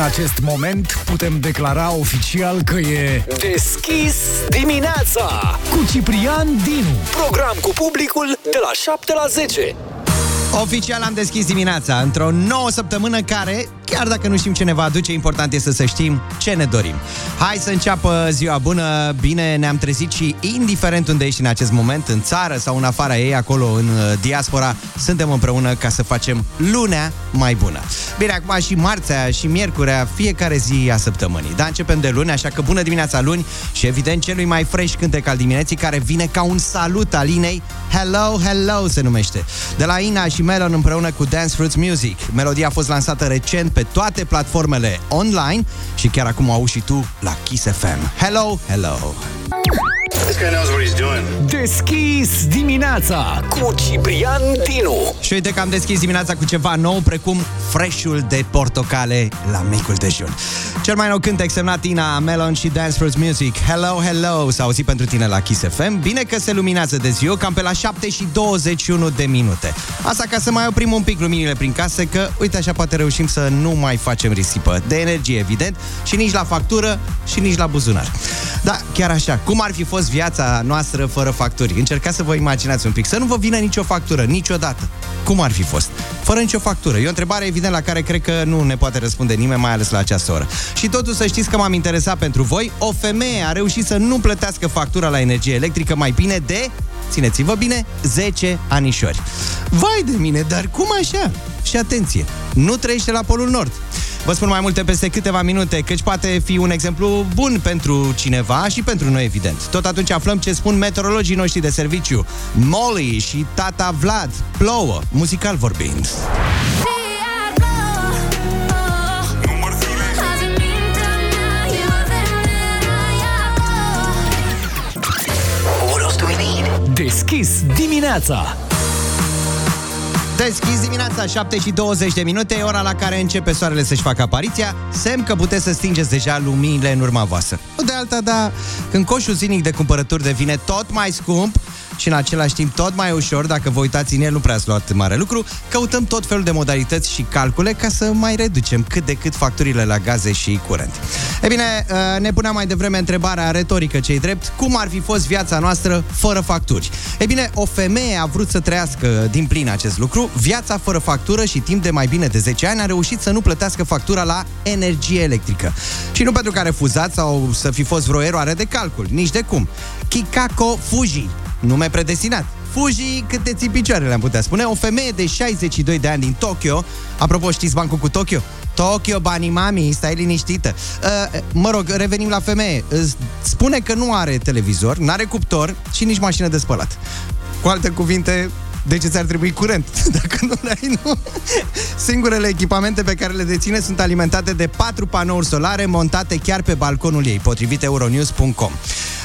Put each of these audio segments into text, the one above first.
În acest moment putem declara oficial că e Deschis dimineața cu Ciprian Dinu. Program cu publicul de la 7 la 10 Oficial am deschis dimineața într-o nouă săptămână care, chiar dacă nu știm ce ne va aduce, important este să știm ce ne dorim. Hai să înceapă ziua bună, bine ne-am trezit și indiferent unde ești în acest moment, în țară sau în afara ei, acolo în uh, diaspora, suntem împreună ca să facem lunea mai bună. Bine, acum și marțea și miercurea, fiecare zi a săptămânii. Dar începem de luni, așa că bună dimineața luni și evident celui mai fresh cântec al dimineții care vine ca un salut al Inei. Hello, hello se numește. De la Ina și Melon împreună cu Dance Fruits Music. Melodia a fost lansată recent pe toate platformele online și chiar acum o auzi și tu la Kiss FM. Hello, hello! This guy knows what he's doing. Deschis dimineața cu Ciprian Dinu. Și uite că am deschis dimineața cu ceva nou, precum freshul de portocale la micul dejun. Cel mai nou cântec semnat Ina Melon și Dance Fruits Music. Hello, hello, s-a auzit pentru tine la Kiss FM. Bine că se luminează de ziua, cam pe la 7 și 21 de minute. Asta ca să mai oprim un pic luminile prin casă, că uite așa poate reușim să nu mai facem risipă de energie, evident, și nici la factură și nici la buzunar. Da, chiar așa, cum ar fi fost viața noastră fără facturi? Încercați să vă imaginați un pic, să nu vă vină nicio factură, niciodată. Cum ar fi fost? Fără nicio factură. E o întrebare evident la care cred că nu ne poate răspunde nimeni, mai ales la această oră. Și totuși să știți că m-am interesat pentru voi. O femeie a reușit să nu plătească factura la energie electrică mai bine de, țineți-vă bine, 10 anișori. Vai de mine, dar cum așa? Și atenție, nu trăiește la Polul Nord. Vă spun mai multe peste câteva minute, căci poate fi un exemplu bun pentru cineva și pentru noi, evident. Tot atunci aflăm ce spun meteorologii noștri de serviciu. Molly și tata Vlad plouă, muzical vorbind. What else do we need? Deschis dimineața Deschis dimineața, 7 și 20 de minute, e ora la care începe soarele să-și facă apariția, semn că puteți să stingeți deja luminile în urma voastră. O de alta, da, când coșul zilnic de cumpărături devine tot mai scump și în același timp tot mai ușor, dacă vă uitați în el, nu prea ați luat mare lucru, căutăm tot felul de modalități și calcule ca să mai reducem cât de cât facturile la gaze și curent. E bine, ne puneam mai devreme întrebarea retorică cei drept, cum ar fi fost viața noastră fără facturi? E bine, o femeie a vrut să trăiască din plin acest lucru, viața fără factură și timp de mai bine de 10 ani a reușit să nu plătească factura la energie electrică. Și nu pentru că a refuzat sau să fi fost vreo eroare de calcul, nici de cum. Kikako Fuji, nume predestinat. Fuji, câte ții picioarele am putea spune, o femeie de 62 de ani din Tokyo. Apropo, știți bancul cu Tokyo? Tokyo, banii mami, stai liniștită. Uh, mă rog, revenim la femeie. Spune că nu are televizor, nu are cuptor și nici mașină de spălat. Cu alte cuvinte, de ce ți-ar trebui curent? Dacă nu ai, nu. Singurele echipamente pe care le deține sunt alimentate de patru panouri solare montate chiar pe balconul ei, potrivit euronews.com.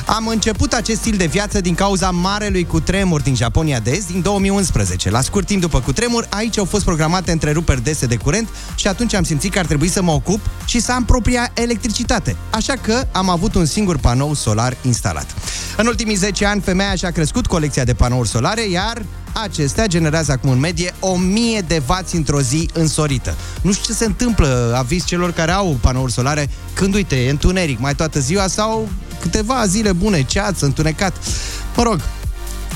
Am început acest stil de viață din cauza marelui cutremur din Japonia de Est din 2011. La scurt timp după cutremur, aici au fost programate întreruperi dese de curent și atunci am simțit că ar trebui să mă ocup și să am propria electricitate. Așa că am avut un singur panou solar instalat. În ultimii 10 ani, femeia și-a crescut colecția de panouri solare, iar acestea generează acum în medie 1000 de vați într-o zi însorită. Nu știu ce se întâmplă, aviz celor care au panouri solare, când, uite, e întuneric mai toată ziua sau câteva zile bune, ceață, întunecat. Mă rog,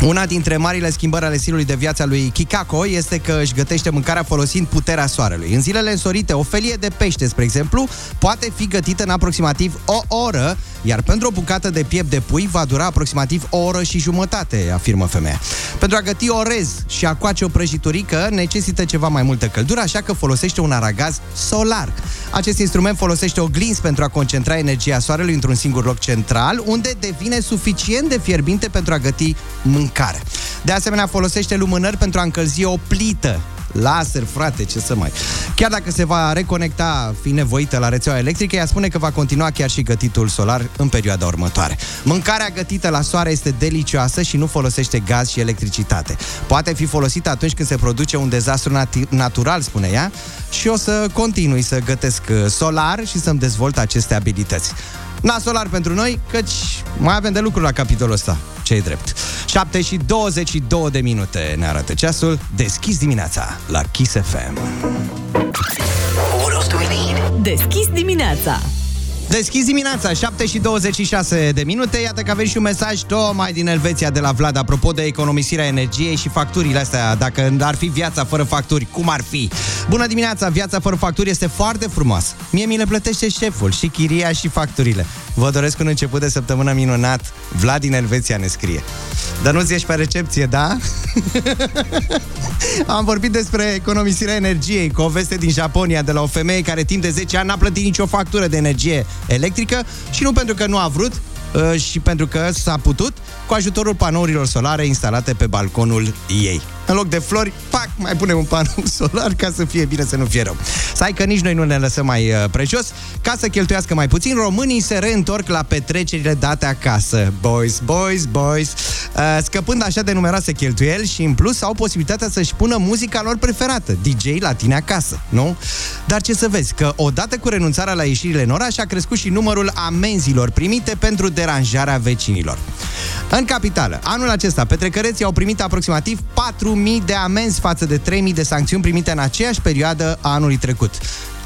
una dintre marile schimbări ale stilului de viață lui Kikako este că își gătește mâncarea folosind puterea soarelui. În zilele însorite, o felie de pește, spre exemplu, poate fi gătită în aproximativ o oră, iar pentru o bucată de piept de pui va dura aproximativ o oră și jumătate, afirmă femeia. Pentru a găti orez și a coace o prăjiturică necesită ceva mai multă căldură, așa că folosește un aragaz solar. Acest instrument folosește o glins pentru a concentra energia soarelui într-un singur loc central, unde devine suficient de fierbinte pentru a găti mâncare. De asemenea, folosește lumânări pentru a încălzi o plită Laser, frate, ce să mai... Chiar dacă se va reconecta, fi nevoită la rețeaua electrică, ea spune că va continua chiar și gătitul solar în perioada următoare. Mâncarea gătită la soare este delicioasă și nu folosește gaz și electricitate. Poate fi folosită atunci când se produce un dezastru nat- natural, spune ea, și o să continui să gătesc solar și să-mi dezvolt aceste abilități. Na solar pentru noi, căci mai avem de lucru la capitolul ăsta. ce e drept. 7 și 22 de minute ne arată ceasul. Deschis dimineața la Kiss FM. What else do we need? Deschis dimineața. Deschis dimineața, 7 și 26 de minute. Iată că avem și un mesaj tocmai din Elveția de la Vlad, apropo de economisirea energiei și facturile astea. Dacă ar fi viața fără facturi, cum ar fi? Bună dimineața, viața fără facturi este foarte frumoasă. Mie mi le plătește șeful și chiria și facturile. Vă doresc un început de săptămână minunat. Vlad din Elveția ne scrie. Dar nu-ți ești pe recepție, da? Am vorbit despre economisirea energiei cu o veste din Japonia de la o femeie care timp de 10 ani n-a plătit nicio factură de energie electrică și nu pentru că nu a vrut, uh, și pentru că s-a putut cu ajutorul panourilor solare instalate pe balconul ei. În loc de flori, pac, mai punem un panou solar ca să fie bine, să nu fie rău. Să ai că nici noi nu ne lăsăm mai uh, prejos. Ca să cheltuiască mai puțin, românii se reîntorc la petrecerile date acasă. Boys, boys, boys. Uh, scăpând așa de numeroase cheltuieli și în plus au posibilitatea să-și pună muzica lor preferată, DJ la tine acasă, nu? Dar ce să vezi, că odată cu renunțarea la ieșirile în oraș a crescut și numărul amenzilor primite pentru deranjarea vecinilor. În capitală, anul acesta, petrecăreții au primit aproximativ 4.000 de amenzi față de 3.000 de sancțiuni primite în aceeași perioadă a anului trecut.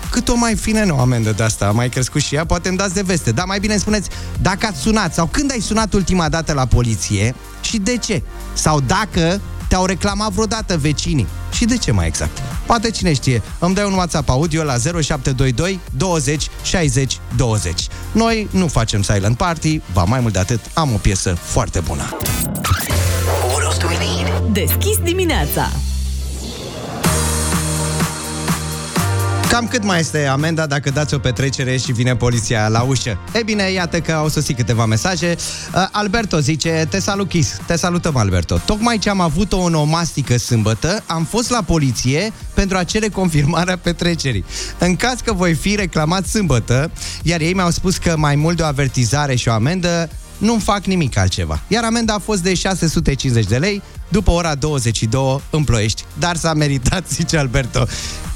Cât o mai fine o amendă de asta, a mai crescut și ea, poate îmi dați de veste. Dar mai bine spuneți, dacă ați sunat sau când ai sunat ultima dată la poliție și de ce? Sau dacă te-au reclamat vreodată vecinii. Și de ce mai exact? Poate cine știe, îmi dai un WhatsApp audio la 0722 20 60 20. Noi nu facem silent party, ba mai mult de atât, am o piesă foarte bună. What else do we need? Deschis dimineața. Cam cât mai este amenda dacă dați o petrecere și vine poliția la ușă? E bine, iată că au sosit câteva mesaje. Uh, Alberto zice, te salut, Chis. Te salutăm, Alberto. Tocmai ce am avut o onomastică sâmbătă, am fost la poliție pentru a cere confirmarea petrecerii. În caz că voi fi reclamat sâmbătă, iar ei mi-au spus că mai mult de o avertizare și o amendă, nu-mi fac nimic altceva. Iar amenda a fost de 650 de lei după ora 22 în Ploiești. Dar s-a meritat, zice Alberto.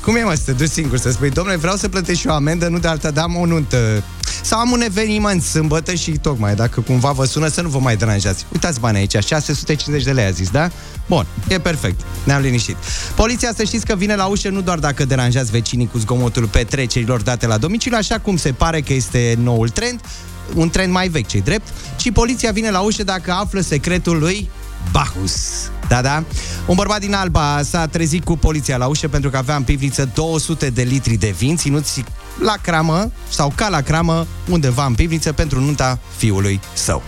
Cum e, mă, să te duci singur să spui, domnule, vreau să plătesc și o amendă, nu de alta, dar am o nuntă. Sau am un eveniment sâmbătă și tocmai, dacă cumva vă sună, să nu vă mai deranjați. Uitați bani aici, 650 de lei a zis, da? Bun, e perfect, ne-am liniștit. Poliția să știți că vine la ușă nu doar dacă deranjați vecinii cu zgomotul petrecerilor date la domiciliu, așa cum se pare că este noul trend, un trend mai vechi, ce drept, ci poliția vine la ușă dacă află secretul lui Bacchus. Da, da. Un bărbat din Alba s-a trezit cu poliția la ușă pentru că avea în pivniță 200 de litri de vin ținuți la cramă sau ca la cramă undeva în pivniță pentru nunta fiului său.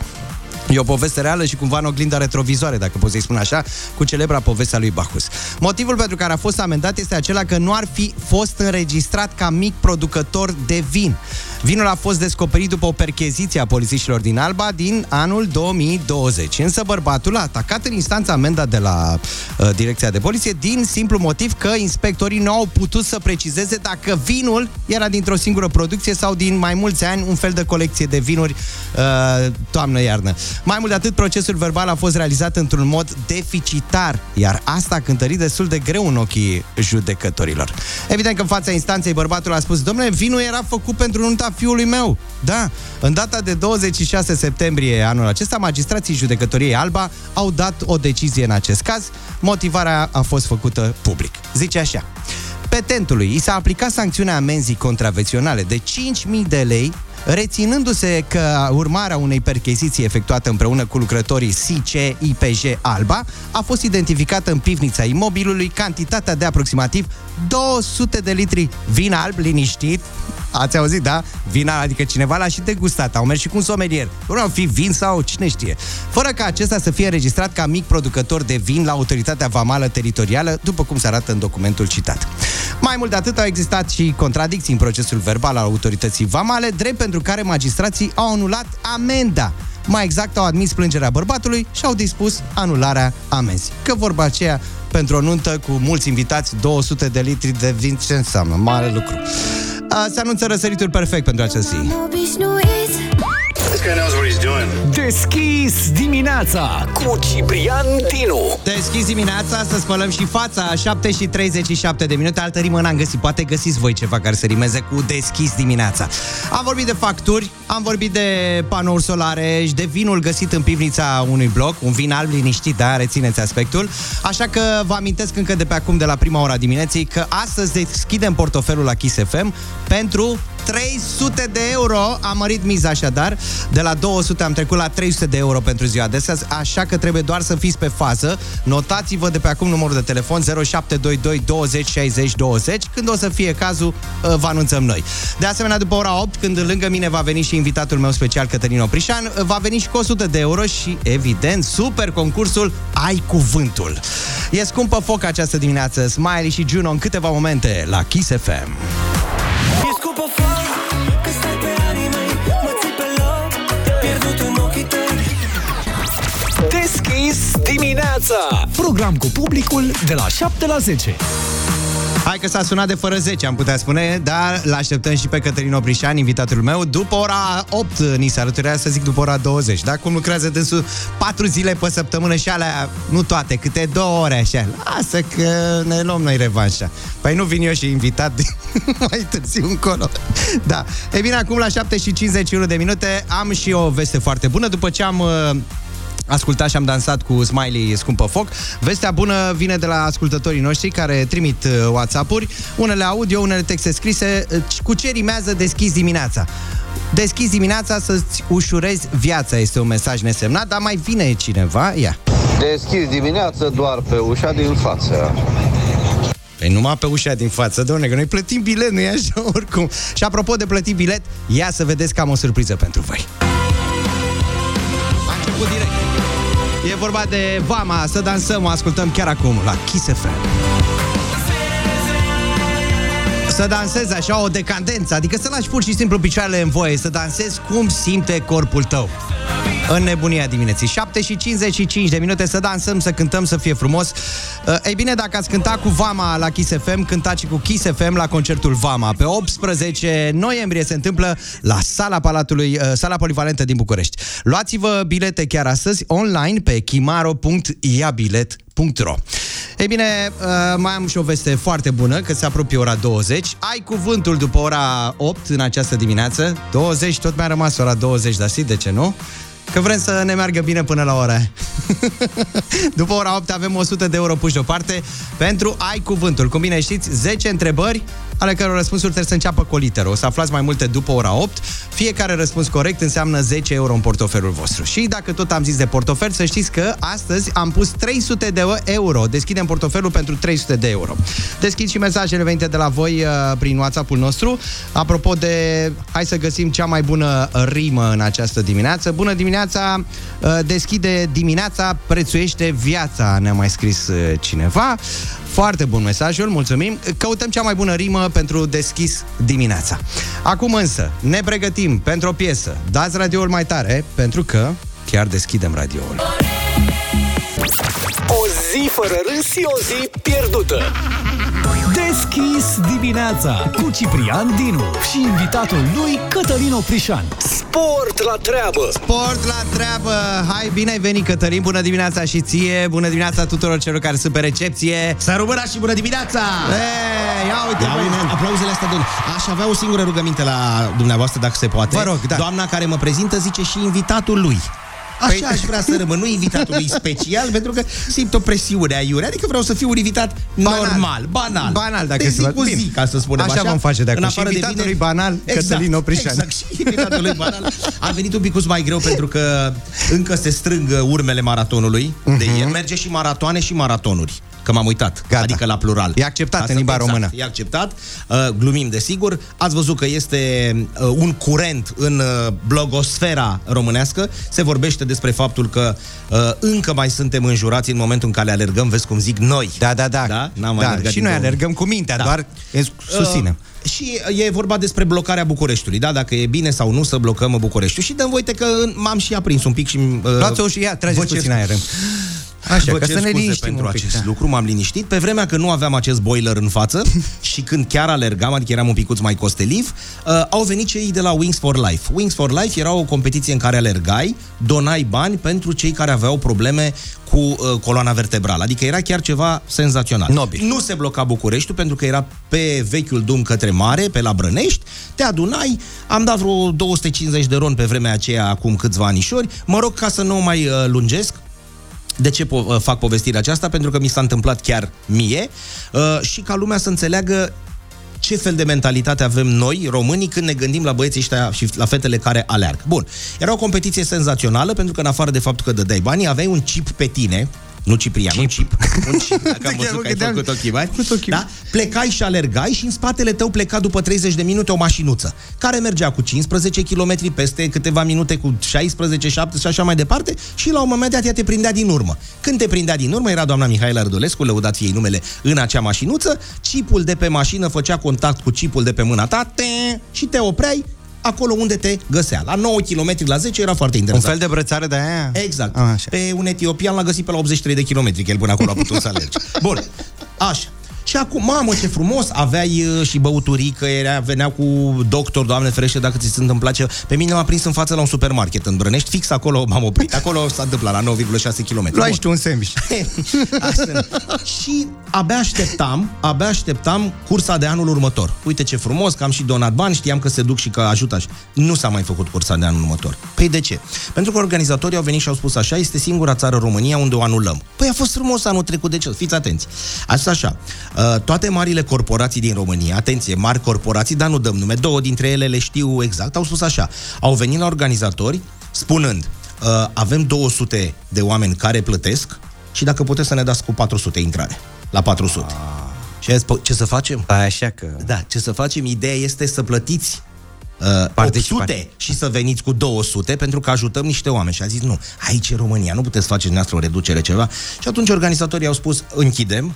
E o poveste reală și cumva în oglinda retrovizoare, dacă pot să-i spun așa, cu celebra povestea lui Bacchus. Motivul pentru care a fost amendat este acela că nu ar fi fost înregistrat ca mic producător de vin. Vinul a fost descoperit după o percheziție a polițiștilor din Alba din anul 2020. Însă bărbatul a atacat în instanța amenda de la uh, direcția de poliție din simplu motiv că inspectorii nu au putut să precizeze dacă vinul era dintr-o singură producție sau din mai mulți ani un fel de colecție de vinuri uh, toamnă-iarnă. Mai mult de atât, procesul verbal a fost realizat într-un mod deficitar, iar asta a cântărit destul de greu în ochii judecătorilor. Evident că în fața instanței bărbatul a spus, domnule, vinul era făcut pentru nunta fiului meu. Da, în data de 26 septembrie anul acesta, magistrații judecătoriei Alba au dat o decizie în acest caz. Motivarea a fost făcută public. Zice așa. Petentului i s-a aplicat sancțiunea amenzii contravenționale de 5.000 de lei reținându-se că urmarea unei percheziții efectuate împreună cu lucrătorii SIC IPJ Alba a fost identificată în pivnița imobilului cantitatea de aproximativ 200 de litri vin alb liniștit, Ați auzit, da? Vin alb, adică cineva l-a și degustat, au mers și cu un somelier. Nu fi vin sau cine știe. Fără ca acesta să fie înregistrat ca mic producător de vin la autoritatea vamală teritorială, după cum se arată în documentul citat. Mai mult de atât au existat și contradicții în procesul verbal al autorității vamale, drept pentru care magistrații au anulat amenda. Mai exact, au admis plângerea bărbatului și au dispus anularea amenzii. Că vorba aceea, pentru o nuntă cu mulți invitați, 200 de litri de vin, ce înseamnă? Mare lucru. A, se anunță răsăritul perfect pentru această zi. This guy knows what he's doing. Deschis dimineața cu Ciprian Dinu. Deschis dimineața să spălăm și fața. 7 și 37 de minute. Altă rimă n-am găsit, poate găsiți voi ceva care să rimeze cu deschis dimineața. Am vorbit de facturi, am vorbit de panouri solare și de vinul găsit în pivnița unui bloc. Un vin alb liniștit, da, rețineți aspectul. Așa că vă amintesc încă de pe acum, de la prima ora dimineții Că astăzi deschidem portofelul la Kiss FM Pentru 300 de euro. Am mărit miza așadar. De la 200 am trecut la 300 de euro pentru ziua de astăzi Așa că trebuie doar să fiți pe fază. Notați-vă de pe acum numărul de telefon 0722 20 60 20 Când o să fie cazul, uh, vă anunțăm noi. De asemenea, după ora 8, când lângă mine va veni și invitatul meu special Cătălin Oprișan uh, Va veni și cu 100 de euro și, evident, super concursul Ai Cuvântul. E scumpă foc această dimineață. Smiley și Juno în câteva momente la Kiss FM E scupă foc dimineața. Program cu publicul de la 7 la 10. Hai că s-a sunat de fără 10, am putea spune, dar l-așteptăm și pe Cătălin Oprișan, invitatul meu, după ora 8, ni se alăturea să zic după ora 20, da? Cum lucrează dânsul 4 zile pe săptămână și alea, nu toate, câte două ore așa. Lasă că ne luăm noi revanșa. Păi nu vin eu și invitat mai târziu încolo. Da. E bine, acum la 7 și 51 de minute am și o veste foarte bună, după ce am... Uh, ascultat și am dansat cu Smiley Scumpă Foc. Vestea bună vine de la ascultătorii noștri care trimit uh, WhatsApp-uri, unele audio, unele texte scrise, uh, cu ce rimează deschis dimineața. Deschis dimineața să-ți ușurezi viața, este un mesaj nesemnat, dar mai vine cineva, ia. Deschis dimineața doar pe ușa din față. Păi numai pe ușa din față, doamne, că noi plătim bilet, nu e așa oricum. Și apropo de plătit bilet, ia să vedeți că am o surpriză pentru voi. A început direct. E vorba de Vama, să dansăm, o ascultăm chiar acum la Kiss FM. Să dansezi așa o decadență, adică să lași pur și simplu picioarele în voie, să dansezi cum simte corpul tău. În nebunia dimineții. 7 și 55 de minute să dansăm, să cântăm, să fie frumos. Uh, Ei bine, dacă ați cântat cu Vama la Kiss FM, cântați și cu Kiss FM la concertul Vama. Pe 18 noiembrie se întâmplă la Sala Palatului, uh, Sala Polivalentă din București. Luați-vă bilete chiar astăzi online pe chimaro.iabilet.ro Ei bine, uh, mai am și o veste foarte bună, că se apropie ora 20. Ai cuvântul după ora 8 în această dimineață. 20, tot mi-a rămas ora 20, dar si, de ce nu? Că vrem să ne meargă bine până la ora aia. După ora 8 avem 100 de euro puși deoparte pentru Ai Cuvântul. Cum bine știți, 10 întrebări ale căror răspunsuri trebuie să înceapă cu o literă. O să aflați mai multe după ora 8. Fiecare răspuns corect înseamnă 10 euro în portofelul vostru. Și dacă tot am zis de portofel, să știți că astăzi am pus 300 de euro. Deschidem portofelul pentru 300 de euro. Deschid și mesajele venite de la voi uh, prin WhatsApp-ul nostru. Apropo de, hai să găsim cea mai bună rimă în această dimineață. Bună dimineața, uh, deschide dimineața, prețuiește viața, ne-a mai scris uh, cineva. Foarte bun mesajul, mulțumim. Căutăm cea mai bună rimă pentru deschis dimineața. Acum însă, ne pregătim pentru o piesă. Dați radioul mai tare, pentru că chiar deschidem radioul. O zi fără râs și o zi pierdută. Deschis dimineața cu Ciprian Dinu și invitatul lui Cătălin Oprișan. Sport la treabă! Sport la treabă! Hai, bine ai venit, Cătălin! Bună dimineața și ție! Bună dimineața tuturor celor care sunt pe recepție! Să rămână și bună dimineața! Ei, ia uite, Ia băi, uite, nen. aplauzele astea, domnule. Aș avea o singură rugăminte la dumneavoastră, dacă se poate. Vă rog, da. Doamna care mă prezintă zice și invitatul lui. Așa Păi- aș vrea să rămân, nu invitatul lui special, pentru că simt o presiune aiurea, adică vreau să fiu un invitat Banal. normal, banal. Banal, dacă de se zi va- cu zi, Bine. ca să spunem Așa așa. vom face de acum. În Și afară de invitatul bine- lui banal, Cătălin Oprișan. Exact, și invitatul lui banal. A venit un pic mai greu pentru că încă se strâng urmele maratonului de ieri. Merge și maratoane și maratonuri. Că m-am uitat. Gata. Adică la plural. E acceptat Asta- în limba exact, română. E acceptat. Uh, glumim, desigur. Ați văzut că este uh, un curent în uh, blogosfera românească. Se vorbește despre faptul că uh, încă mai suntem înjurați în momentul în care alergăm. Vezi cum zic noi. Da, da, da. Da? N-am mai da alergat și din noi 2000. alergăm cu mintea, Da. doar e- susținem. Uh, și e vorba despre blocarea Bucureștiului, da? Dacă e bine sau nu să blocăm Bucureștiul. Și dăm voite că în- m-am și aprins un pic și... Uh, Luați-o și ia, trageți vă cer puțin aer. Așa, Vă ca cer să ne scuze liniștim pentru un pic, acest da. lucru, m-am liniștit. Pe vremea când nu aveam acest boiler în față și când chiar alergam, adică eram un picuț mai costeliv, uh, au venit cei de la Wings for Life. Wings for Life era o competiție în care alergai, donai bani pentru cei care aveau probleme cu uh, coloana vertebrală. Adică era chiar ceva senzațional. Nobil. Nu se bloca Bucureștiul pentru că era pe vechiul drum către mare, pe la Brănești, te adunai, am dat vreo 250 de ron pe vremea aceea, acum câțiva anișori. Mă rog, ca să nu o mai uh, lungesc, de ce po- uh, fac povestirea aceasta? Pentru că mi s-a întâmplat chiar mie uh, și ca lumea să înțeleagă ce fel de mentalitate avem noi, românii, când ne gândim la băieții ăștia și la fetele care aleargă. Bun, era o competiție senzațională, pentru că în afară de faptul că dădeai banii, aveai un chip pe tine, nu Ciprian, un chip. Un chip, dacă am Chiar văzut mă că ai gândeam- făcut ochii mari. Făcut ochii Da? Plecai și alergai și în spatele tău pleca după 30 de minute o mașinuță, care mergea cu 15 km peste câteva minute cu 16, 17 și așa mai departe și la un moment dat ea te prindea din urmă. Când te prindea din urmă, era doamna Mihaela Rădulescu, lăudat fie ei numele, în acea mașinuță, chipul de pe mașină făcea contact cu chipul de pe mâna ta te, și te opreai acolo unde te găsea. La 9 km la 10 era foarte Un interesant. fel de brățare de aia? Exact. A, așa. Pe un etiopian l-a găsit pe la 83 de kilometri, că el până acolo a putut să alerge. Bun. Așa. Și acum, mamă, ce frumos, aveai uh, și băuturică, era, venea cu doctor, doamne ferește, dacă ți se întâmpla ce... Pe mine m-a prins în față la un supermarket în Brănești, fix acolo m-am oprit, acolo s-a întâmplat, la 9,6 km. Luai și tu un sandwich. Așa. și abia așteptam, abia așteptam cursa de anul următor. Uite ce frumos, că am și donat bani, știam că se duc și că ajută așa. Nu s-a mai făcut cursa de anul următor. Păi de ce? Pentru că organizatorii au venit și au spus așa, este singura țară România unde o anulăm. Păi a fost frumos anul trecut, de ce? Fiți atenți. Asta așa, uh, toate marile corporații din România, atenție, mari corporații, dar nu dăm nume, două dintre ele le știu exact, au spus așa, au venit la organizatori spunând, uh, avem 200 de oameni care plătesc și dacă puteți să ne dați cu 400 intrare. La 400. Ah. Și a zis, "Păi, ce să facem? Stai așa că... Da, ce să facem? Ideea este să plătiți uh, Participare. 800 și să veniți cu 200 pentru că ajutăm niște oameni. Și a zis, nu, aici e România, nu puteți face dumneavoastră o reducere ceva. Și atunci organizatorii au spus, închidem,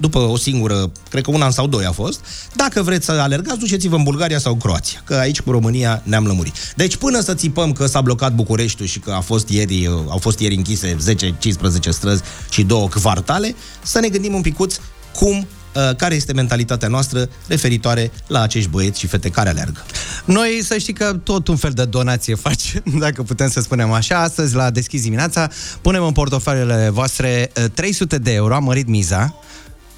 după o singură, cred că un an sau doi a fost, dacă vreți să alergați, duceți-vă în Bulgaria sau Croația, că aici cu România ne-am lămurit. Deci până să țipăm că s-a blocat Bucureștiul și că a fost ieri, uh, au fost ieri închise 10-15 străzi și două kvartale, să ne gândim un picuț cum uh, care este mentalitatea noastră referitoare la acești băieți și fete care aleargă. Noi să știi că tot un fel de donație faci, dacă putem să spunem așa. Astăzi, la Deschis dimineața, punem în portofelele voastre uh, 300 de euro, am mărit miza.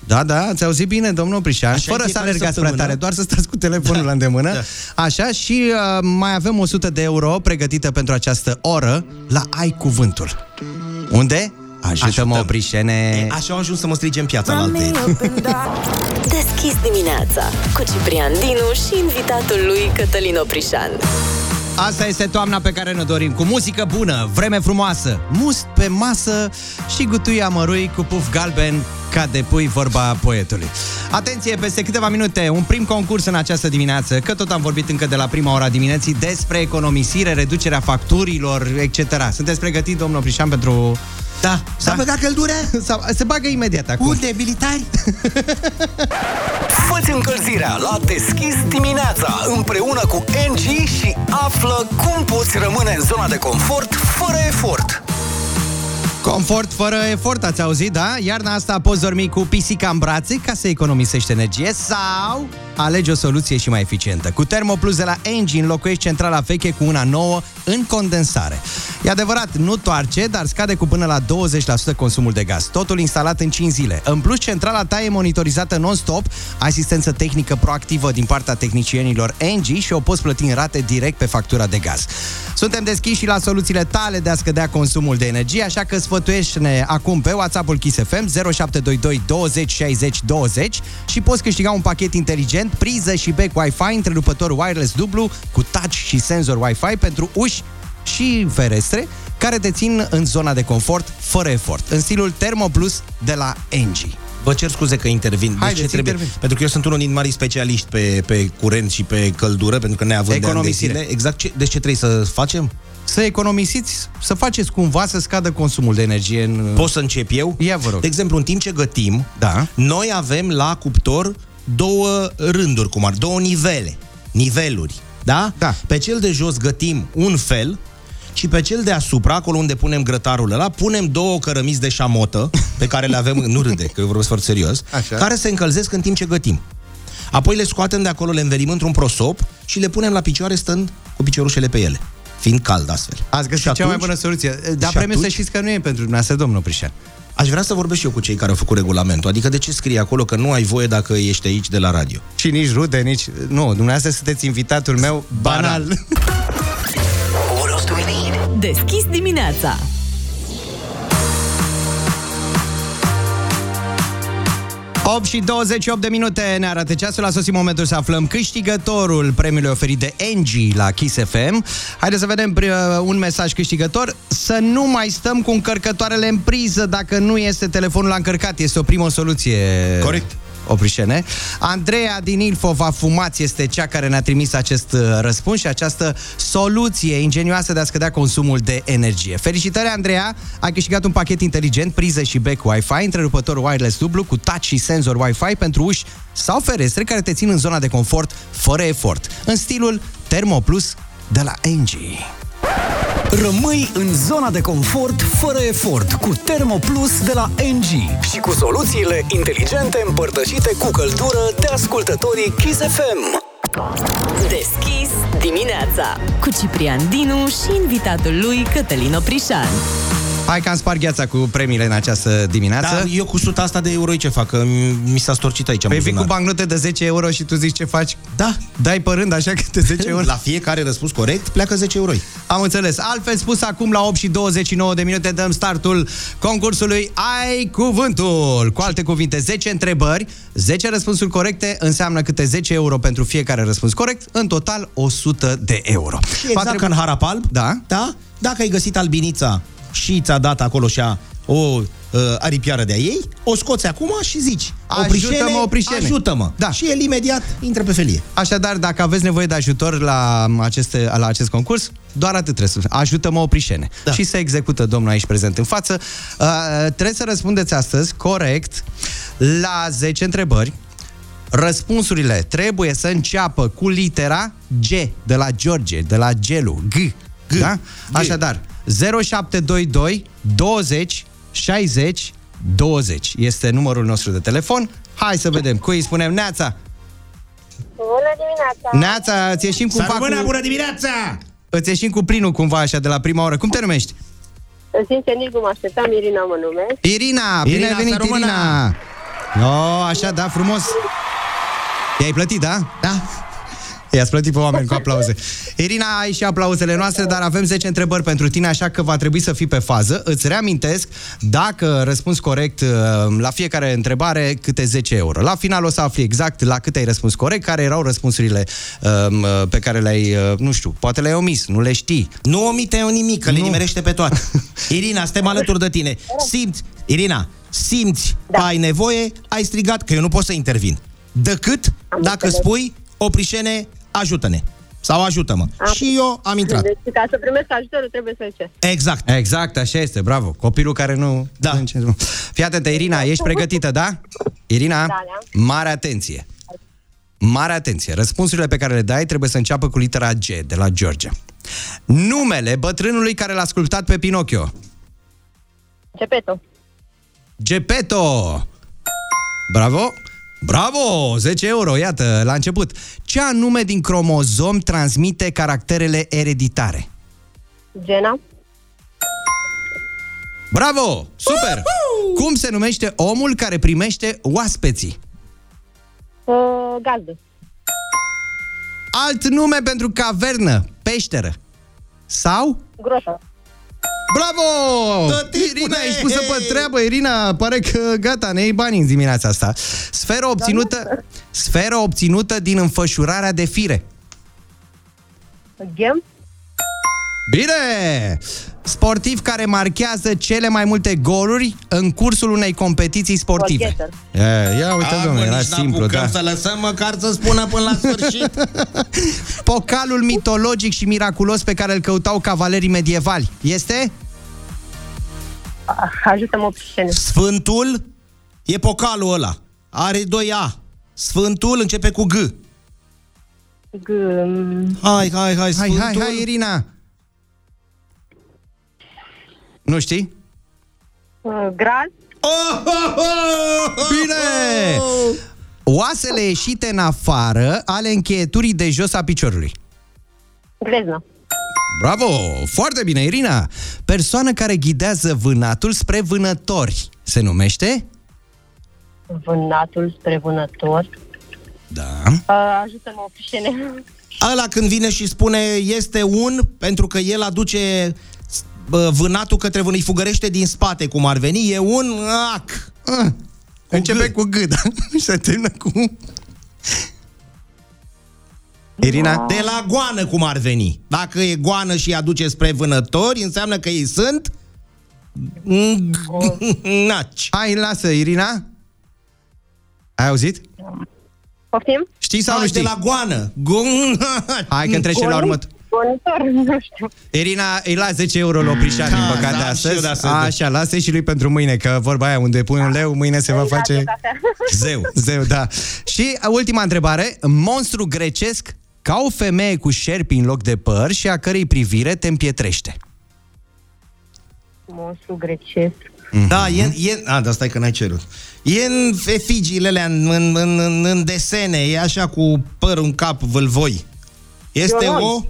Da, da, ați auzit bine, domnul Prișan, Așa e fără să fiecare alergați prea săptămână. tare, doar să stați cu telefonul la îndemână. da. Așa, și uh, mai avem 100 de euro pregătită pentru această oră la Ai Cuvântul. Unde? Ajută-mă, Ajutăm. Prișene! E, așa au ajuns să mă strige în piața la altei. Deschis dimineața cu Ciprian Dinu și invitatul lui Cătălin Oprișan. Asta este toamna pe care ne dorim, cu muzică bună, vreme frumoasă, must pe masă și gutuia mărui cu puf galben ca de pui vorba poetului. Atenție, peste câteva minute, un prim concurs în această dimineață, că tot am vorbit încă de la prima ora dimineții despre economisire, reducerea facturilor, etc. Sunteți pregătit, domnul Prișan, pentru... Da, s-a băgat căldură? Sau- Se bagă imediat acum. Unde, militari? Fă-ți încălzirea la Deschis dimineața împreună cu NG și află cum poți rămâne în zona de confort fără efort. Confort fără efort, ați auzit, da? Iarna asta poți dormi cu pisica în brațe ca să economisești energie sau alegi o soluție și mai eficientă. Cu Thermoplus de la Engie înlocuiești centrala veche cu una nouă în condensare. E adevărat, nu toarce, dar scade cu până la 20% consumul de gaz. Totul instalat în 5 zile. În plus, centrala ta e monitorizată non-stop, asistență tehnică proactivă din partea tehnicienilor Engie și o poți plăti în rate direct pe factura de gaz. Suntem deschiși și la soluțiile tale de a scădea consumul de energie, așa că sfătuiește-ne acum pe WhatsApp-ul Kiss FM 0722 20 60 20 și poți câștiga un pachet inteligent, priză și bec Wi-Fi, întrerupător wireless dublu cu touch și senzor Wi-Fi pentru uși și ferestre care te țin în zona de confort fără efort, în stilul Thermo Plus de la Engie. Vă cer scuze că intervin. Deci Haideți, ce trebuie? intervin. Pentru că eu sunt unul din mari specialiști pe, pe curent și pe căldură, pentru că neavând de ani de Economisire. zile. Exact. Ce, deci ce trebuie să facem? Să economisiți, să faceți cumva să scadă consumul de energie în... Pot să încep eu? Ia, vă rog. De exemplu, în timp ce gătim, Da. noi avem la cuptor două rânduri, cum ar, două nivele, niveluri, da? Da. Pe cel de jos gătim un fel ci pe cel deasupra, acolo unde punem grătarul ăla, punem două cărămizi de șamotă, pe care le avem, nu râde, că eu vorbesc foarte serios, Așa. care se încălzesc în timp ce gătim. Apoi le scoatem de acolo, le învelim într-un prosop și le punem la picioare stând cu piciorușele pe ele, fiind cald astfel. Ați găsit Și cea mai atunci- bună soluție. Dar și premiul să atunci- știți că nu e pentru dumneavoastră, domnul Prișan. Aș vrea să vorbesc și eu cu cei care au făcut regulamentul. Adică de ce scrie acolo că nu ai voie dacă ești aici de la radio? Și nici rude, nici... Nu, dumneavoastră sunteți invitatul meu banal. What else do we need? Deschis dimineața. Opt și 28 de minute ne arată ceasul, a sosit momentul să aflăm câștigătorul premiului oferit de Engie la Kiss FM. Haideți să vedem pri- un mesaj câștigător. Să nu mai stăm cu încărcătoarele în priză dacă nu este telefonul la încărcat. Este o primă soluție. Corect. Oprișene. Andreea din Ilfov a fumați este cea care ne-a trimis acest uh, răspuns și această soluție ingenioasă de a scădea consumul de energie. Felicitări, Andreea! Ai câștigat un pachet inteligent, priză și back Wi-Fi, întrerupător wireless dublu cu touch și senzor Wi-Fi pentru uși sau ferestre care te țin în zona de confort fără efort, în stilul Thermo Plus de la Engie. Rămâi în zona de confort fără efort cu Thermoplus de la NG și cu soluțiile inteligente împărtășite cu căldură de ascultătorii Kiss FM. Deschis dimineața. Cu Ciprian Dinu și invitatul lui Cătălin Oprișan. Hai că am spart gheața cu premiile în această dimineață. Dar eu cu suta asta de euro ce fac? Că mi s-a storcit aici în Păi vii cu buzunar. bancnote de 10 euro și tu zici ce faci? Da. Dai pe rând așa câte 10 euro? La fiecare răspuns corect pleacă 10 euro. Am înțeles. Altfel spus, acum la 8 și 29 de minute dăm startul concursului Ai Cuvântul. Cu alte cuvinte, 10 întrebări, 10 răspunsuri corecte înseamnă câte 10 euro pentru fiecare răspuns corect, în total 100 de euro. Și exact ca în Harapalb, Da. da? Dacă ai găsit albinița și ți-a dat acolo și a o uh, aripiară de-a ei, o scoți acum și zici Ajută-mă, Oprișene. ajută-mă. Da. Și el imediat intră pe felie. Așadar, dacă aveți nevoie de ajutor la, aceste, la acest concurs, doar atât trebuie să ajută-mă oprișene. Da. Și se execută domnul aici prezent în față. Uh, trebuie să răspundeți astăzi corect la 10 întrebări. Răspunsurile trebuie să înceapă cu litera G, de la George, de la Gelu, G. G. Da? G. Așadar, 0722 20 60 20 este numărul nostru de telefon. Hai să vedem. Cui îi spunem Neața? Bună dimineața! Neața, îți ieșim cumva cu... bună dimineața! Îți ieșim cu plinul cumva așa de la prima oră. Cum te numești? Sincer, nici nu mă așteptam, Irina mă numesc. Irina, bine Irina, ai venit, să rămână! Irina! No, așa, da, frumos. I-ai plătit, da? Da. I-ați plătit pe oameni cu aplauze. Irina, ai și aplauzele noastre, dar avem 10 întrebări pentru tine, așa că va trebui să fii pe fază. Îți reamintesc, dacă răspunzi corect uh, la fiecare întrebare, câte 10 euro. La final o să afli exact la câte ai răspuns corect, care erau răspunsurile um, uh, pe care le-ai, uh, nu știu, poate le-ai omis, nu le știi. Nu omite eu nimic, că le Nu. nimerește pe toate. Irina, suntem alături de tine. Simți, Irina, simți da. că ai nevoie, ai strigat, că eu nu pot să intervin. Decât Am dacă înțeles. spui, oprișene, ajută-ne. Sau ajută-mă. Am- Și eu am intrat. Deci, ca să primesc ajutorul, trebuie să cer. Exact. Exact, așa este, bravo. Copilul care nu... Da. nu- Fii atentă, Irina, ești pregătită, da? Irina, Da, mare atenție. Mare atenție. Răspunsurile pe care le dai trebuie să înceapă cu litera G, de la Georgia. Numele bătrânului care l-a sculptat pe Pinocchio. Gepeto. Gepetto! Bravo! Bravo! 10 euro, iată, la început. Ce anume din cromozom transmite caracterele ereditare? Gena. Bravo! Super! Cum se numește omul care primește oaspeții? Uh, gazdă. Alt nume pentru cavernă, peșteră. Sau? Groșă. Bravo! Tot timpul Irina, de- ești pusă pe treabă, Irina. Pare că gata, ne iei bani în dimineața asta. Sferă obținută, sferă obținută din înfășurarea de fire. Ghem. Bine! Sportiv care marchează cele mai multe goluri în cursul unei competiții sportive. Golgheter. Ia, ia uite, A, domnule, mă, era nici simplu, n-apucăm da. să lăsăm măcar să spună până la sfârșit. Pocalul mitologic și miraculos pe care îl căutau cavalerii medievali. Este? Ah, Ajută-mă oprișene. Sfântul e pocalul ăla. Are 2 A. Sfântul începe cu G. G... mm, Hai, hai, hai, Hai, Sfântul. hai, hai, Irina! Nu știi? Uh, Graz. Oh, oh, oh! Bine! Oasele ieșite în afară ale încheieturii de jos a piciorului. Glezna. Bravo! Foarte bine, Irina! Persoană care ghidează vânatul spre vânători se numește? Vânatul spre vânător. Da. Uh, ajută-mă, ofișene. Ăla când vine și spune este un, pentru că el aduce bă, vânatul către vână, îi fugărește din spate, cum ar veni, e un ac. Ah, începe G. cu G, da? Și se termină cu... Irina? De la goană, cum ar veni. Dacă e goană și îi aduce spre vânători, înseamnă că ei sunt... Naci. Hai, lasă, Irina. Ai auzit? Poftim? Știi sau Sau nu de știi? la goană. Gon- Hai că trecem la urmă. Bonitor, nu știu. Irina, îi las 10 euro la Oprișan, Da, din păcate, da, și astăzi. eu de astăzi. Așa, lasă și lui pentru mâine, că vorba aia, unde pui un leu, mâine se va face... Zeu. Zeu, da. Și ultima întrebare. Monstru grecesc ca o femeie cu șerpi în loc de păr și a cărei privire te împietrește. Monstru grecesc. Da, e, e... A, dar stai că n-ai cerut. E în efigiile alea, în, în, în, în, în desene, e așa cu părul în cap, vâlvoi. Este Ionoi. o...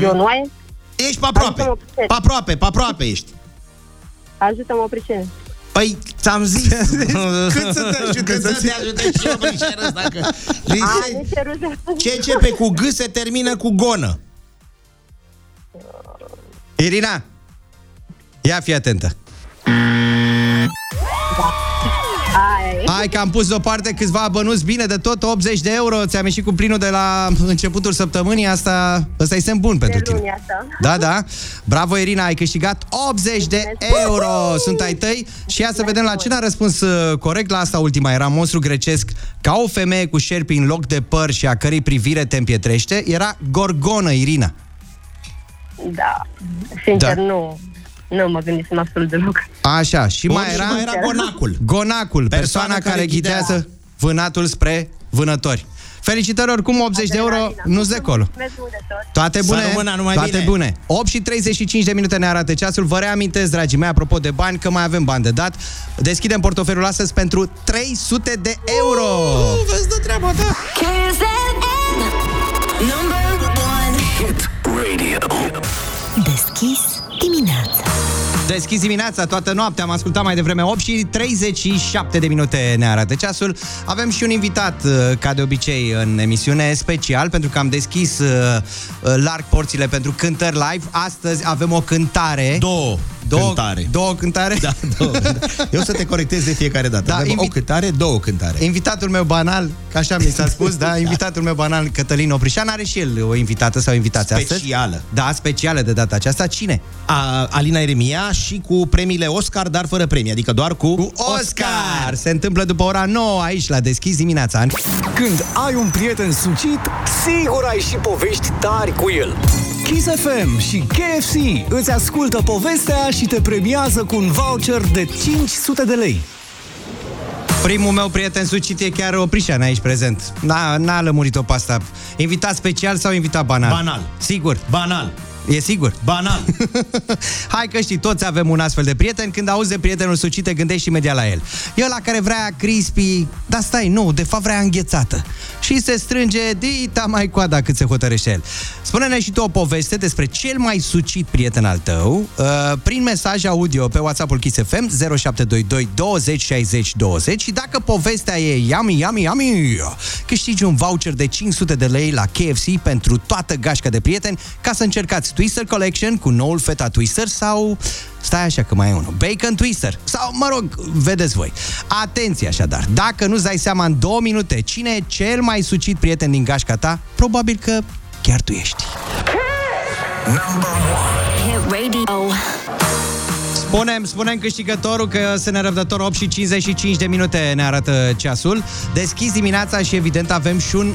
Ionoaie. Ești pe aproape. Ajută-mă, Pe aproape, pe aproape ești. Ajută-mă, ofișene. Păi, ți-am zis. Cât să te ajute Cât să să te ajute și eu, Brișer ăsta, că... A, ne ceruze. Ce începe cu G se termină cu gonă. Irina, ia fi atentă. Aia e. Hai că am pus deoparte câțiva bănuți bine de tot, 80 de euro. Ți-am ieșit cu plinul de la începutul săptămânii. Asta, ăsta e semn bun pentru De tine. luni asta. Da, da. Bravo, Irina, ai câștigat 80 de euro. Sunt ai tăi. Și ia să vedem la cine a răspuns uh, corect la asta ultima. Era monstru grecesc ca o femeie cu șerpi în loc de păr și a cărei privire te împietrește. Era gorgonă, Irina. Da. Sincer, Da. nu. Nu mă gândisem absolut deloc. Așa, și Bun, mai și era... mai era gonacul. Gonacul, persoana, Persoana care care ghidează ghidează vânatul spre vânători. Felicitări oricum, 80 de euro, Adrenalina. nu zecolo. Mulțumesc mult de tot. Toate bune, Să rămână numai toate bine. bune. 8 și 35 de minute ne arată ceasul. Vă reamintesc, dragii mei, apropo de bani, că mai avem bani de dat. Deschidem portofelul astăzi pentru 300 de euro. Vezi de treaba ta. Kiss FM. Number one. Hit Radio. Deschis dimineața. Deschis dimineața, toată noaptea, am ascultat mai devreme 8 și 37 de minute ne arată ceasul. Avem și un invitat, uh, ca de obicei, în emisiune special, pentru că am deschis uh, uh, larg porțile pentru cântări live. Astăzi avem o cântare. Două, două cântare. Două cântare? Da, două cântare. Eu să te corectez de fiecare dată. Da, Da, Avem invi- o cântare, două cântare. Invitatul meu banal, că așa mi s-a spus, da, invitatul meu banal, Cătălin Oprișan, are și el o invitată sau invitație astăzi. Specială. Da, specială de data aceasta. Cine? A, Alina Eremia și cu premiile Oscar, dar fără premii, adică doar cu, Cu Oscar! Se întâmplă după ora 9 aici la Deschis dimineața. Când ai un prieten sucit, sigur ai și povești tari cu el. Kiss FM și KFC îți ascultă povestea și te premiază cu un voucher de 500 de lei. Primul meu prieten sucit e chiar Oprișan aici prezent. N-a, n-a lămurit-o pe asta. Invitat special sau invitat banal? Banal. Sigur. Banal. E sigur? Banal. Hai că știi, toți avem un astfel de prieten. Când auzi de prietenul sucit, te gândești imediat la el. E ăla care vrea crispy, dar stai, nu, de fapt vrea înghețată. Și se strânge dita mai coada cât se hotărăște el. Spune-ne și tu o poveste despre cel mai sucit prieten al tău uh, prin mesaj audio pe WhatsApp-ul Kiss FM 0722 20 60 20 și dacă povestea e yummy, yummy, yummy, câștigi un voucher de 500 de lei la KFC pentru toată gașca de prieteni ca să încercați Twister Collection cu noul feta Twister sau Stai așa că mai e unul. Bacon Twister. Sau, mă rog, vedeți voi. Atenție așadar. Dacă nu-ți dai seama în două minute cine e cel mai sucit prieten din gașca ta, probabil că chiar tu ești. Hit Radio. Spunem, spunem câștigătorul că se nerăbdător 8 și 55 de minute ne arată ceasul. Deschis dimineața și evident avem și un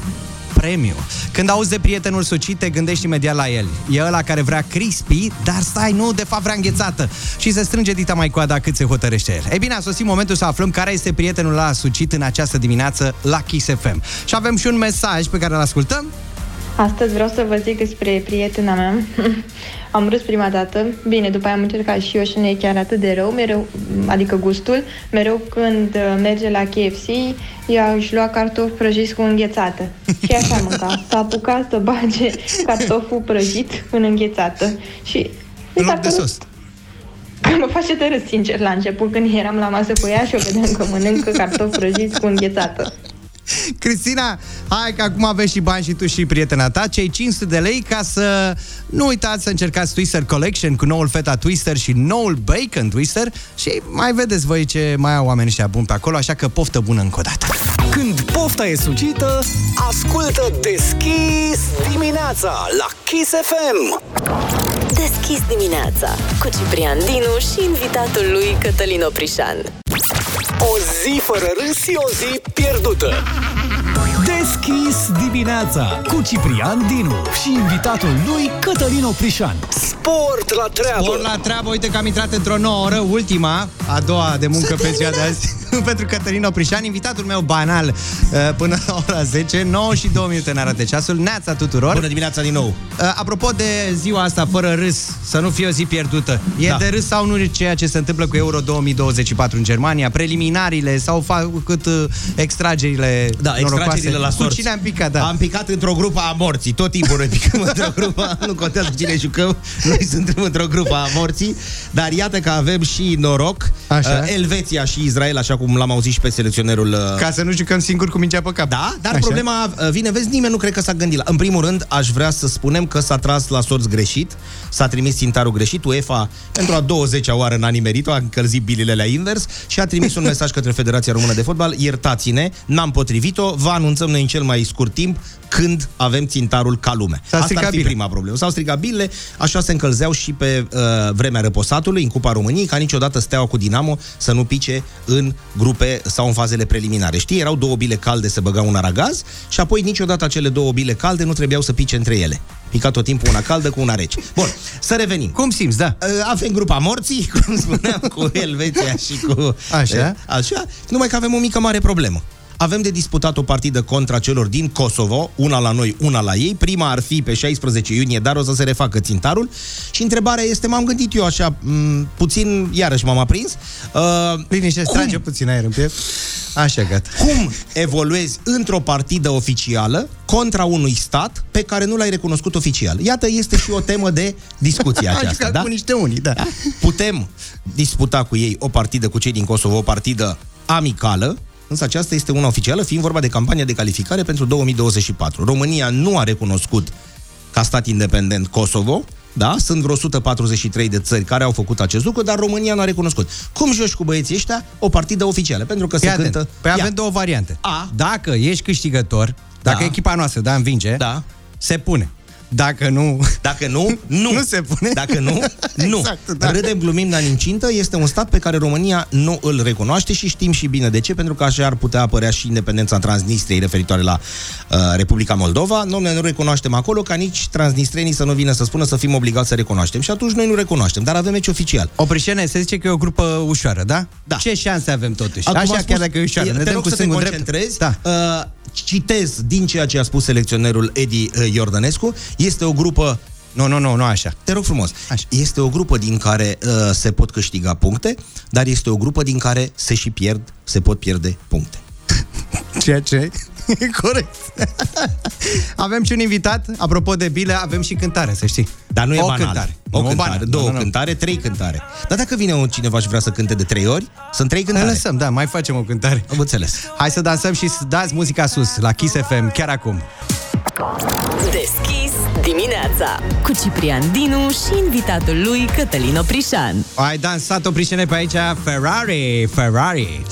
premiu. Când auzi de prietenul sucit, te gândești imediat la el. E ăla care vrea crispy, dar stai, nu, de fapt vrea înghețată. Și se strânge dita mai coada cât se hotărăște el. Ei bine, a sosit momentul să aflăm care este prietenul la sucit în această dimineață la Kiss FM. Și avem și un mesaj pe care îl ascultăm. Astăzi vreau să vă zic despre prietena mea. Am râs prima dată, bine, după aia am încercat și eu și nu e chiar atât de rău, mereu, adică gustul. Mereu când uh, merge la KFC, ea își lua cartofi prăjiți cu înghețată. Și așa mânca. S-a apucat să bage cartoful prăjit în înghețată. Și În mi s-a loc de părut sos. că mă face de râs, sincer, la început, când eram la masă cu ea și o vedeam că mănâncă cartofi prăjiți cu înghețată. Cristina, hai că acum aveți și bani și tu și prietena ta, cei 500 de lei ca să nu uitați să încercați Twister Collection cu noul Feta Twister și noul Bacon Twister și mai vedeți voi ce mai au oamenii ăștia buni pe acolo, așa că poftă bună încă o dată. Când pofta e sucită, ascultă Deschis dimineața la Kiss FM. Deschis dimineața cu Ciprian Dinu și invitatul lui Cătălin Oprișan. O zi fără râs și o zi pierdută. Deschis dimineața cu Ciprian Dinu și invitatul lui Cătălin Oprișan. Sport la treabă. Spor la treabă, uite că am intrat într-o nouă oră, ultima, a doua de muncă pe ziua de azi, pentru Cătălin Oprișan, invitatul meu banal uh, până la ora 10, 9 și 2 minute ne arată ceasul, neața tuturor. Bună dimineața din nou! Uh, Apropo de ziua asta fără râs, să nu fie o zi pierdută, e Da. de râs sau nu ceea ce se întâmplă cu Euro 2024 în Germania, preliminariile sau făcut uh, extragerile Da, norocoase? extragerile la Cu sorți. cine am picat, da. Am picat într-o grupă a morții. Tot timpul noi picăm într-o grupă. Nu contează cu cine jucăm. Noi suntem într-o grupă a morții. Dar iată că avem și noroc. Așa. Uh, Elveția și Israel, așa cum l-am auzit și pe selecționerul uh, Ca să nu jucăm singur cu mingea pe cap. Da, dar Așa. problema uh, vine, vezi, nimeni nu cred că s-a gândit la... În primul rând, aș vrea să spunem că s-a tras la sorți greșit, s-a trimis țintarul greșit, UEFA, pentru a 20-a oară n-a nimerit-o, a încălzit bilele la invers și a trimis un mesaj către Federația Română de Fotbal, iertați-ne, n-am potrivit-o, vă anunțăm noi în cel mai scurt timp când avem țintarul ca lume. S-a Asta stricat ar fi bile. prima problemă. S-au stricat bilele, așa se încălzeau și pe uh, vremea răposatului, în Cupa României, ca niciodată Steaua cu Dinamo să nu pice în grupe sau în fazele preliminare. Știi, erau două bile calde, se băga un aragaz și apoi niciodată acele două bile calde nu trebuiau să pice între ele. Pica tot timpul una caldă cu una rece. Bun, să revenim. Cum simți, da? Uh, Avem grupa morții, cum spuneam, cu Elveția și cu... Așa. Uh, Așa, numai că avem o mică mare problemă. Avem de disputat o partidă contra celor din Kosovo, una la noi, una la ei. Prima ar fi pe 16 iunie, dar o să se refacă țintarul. Și întrebarea este, m-am gândit eu așa, m- puțin, iarăși m-am aprins. Uh, Liniște, cum- strage puțin aer în piept. Așa, gata. cum evoluezi într-o partidă oficială contra unui stat pe care nu l-ai recunoscut oficial. Iată, este și o temă de discuție Am aceasta. jucat Da? cu niște unii, da. Da? Putem disputa cu ei o partidă cu cei din Kosovo, o partidă amicală, însă aceasta este una oficială, fiind vorba de campania de calificare pentru 2024. România nu a recunoscut ca stat independent Kosovo, da? Sunt vreo 143 de țări care au făcut acest lucru, dar România nu a recunoscut. Cum joci cu băieții ăștia? O partidă oficială, pentru că se Fii cântă... atent. Păi Ia. avem două variante. A. Dacă ești câștigător, dacă Da. echipa noastră, da, învinge, Da. se pune. Dacă nu... Dacă nu, nu. Nu se pune. Dacă nu, nu. Exact, da. Râdem, glumim, dar incintă este un stat pe care România nu îl recunoaște și știm și bine de ce, pentru că așa ar putea apărea și independența Transnistriei referitoare la uh, Republica Moldova. Noi nu recunoaștem acolo ca nici transnistrenii să nu vină să spună să fim obligați să recunoaștem. Și atunci noi nu recunoaștem, dar avem meci oficial. Oprișene, se zice că e o grupă ușoară, da? Da. Ce șanse avem totuși? Acum Așa am spus, chiar dacă e ușoară. te Ne dăm rog cu să te sângul drept. concentrezi. Da. Uh, citez din ceea ce a spus selecționerul Edi uh, Iordănescu. Este o grupă Nu, nu, nu, nu așa. Te rog frumos. Așa. Este o grupă din care uh, se pot câștiga puncte, dar este o grupă din care se și pierd, se pot pierde puncte. Ceea ce e corect. avem și un invitat, apropo de bile, avem și cântare, să știi. Dar nu e o banal. cântare. O Nu, cântare, banal. două Nu, nu, nu. cântare, trei cântare. Dar dacă vine un cineva și vrea să cânte de trei ori, sunt trei Ne cântare. lăsăm, da, mai facem o cântare. Am înțeles. Hai să dansăm și să dați muzica sus la Kiss FM chiar acum. Deschis dimineața cu Ciprian Dinu și invitatul lui Cătălin Oprișan. Ai dansat oprișene pe aici Ferrari, Ferrari.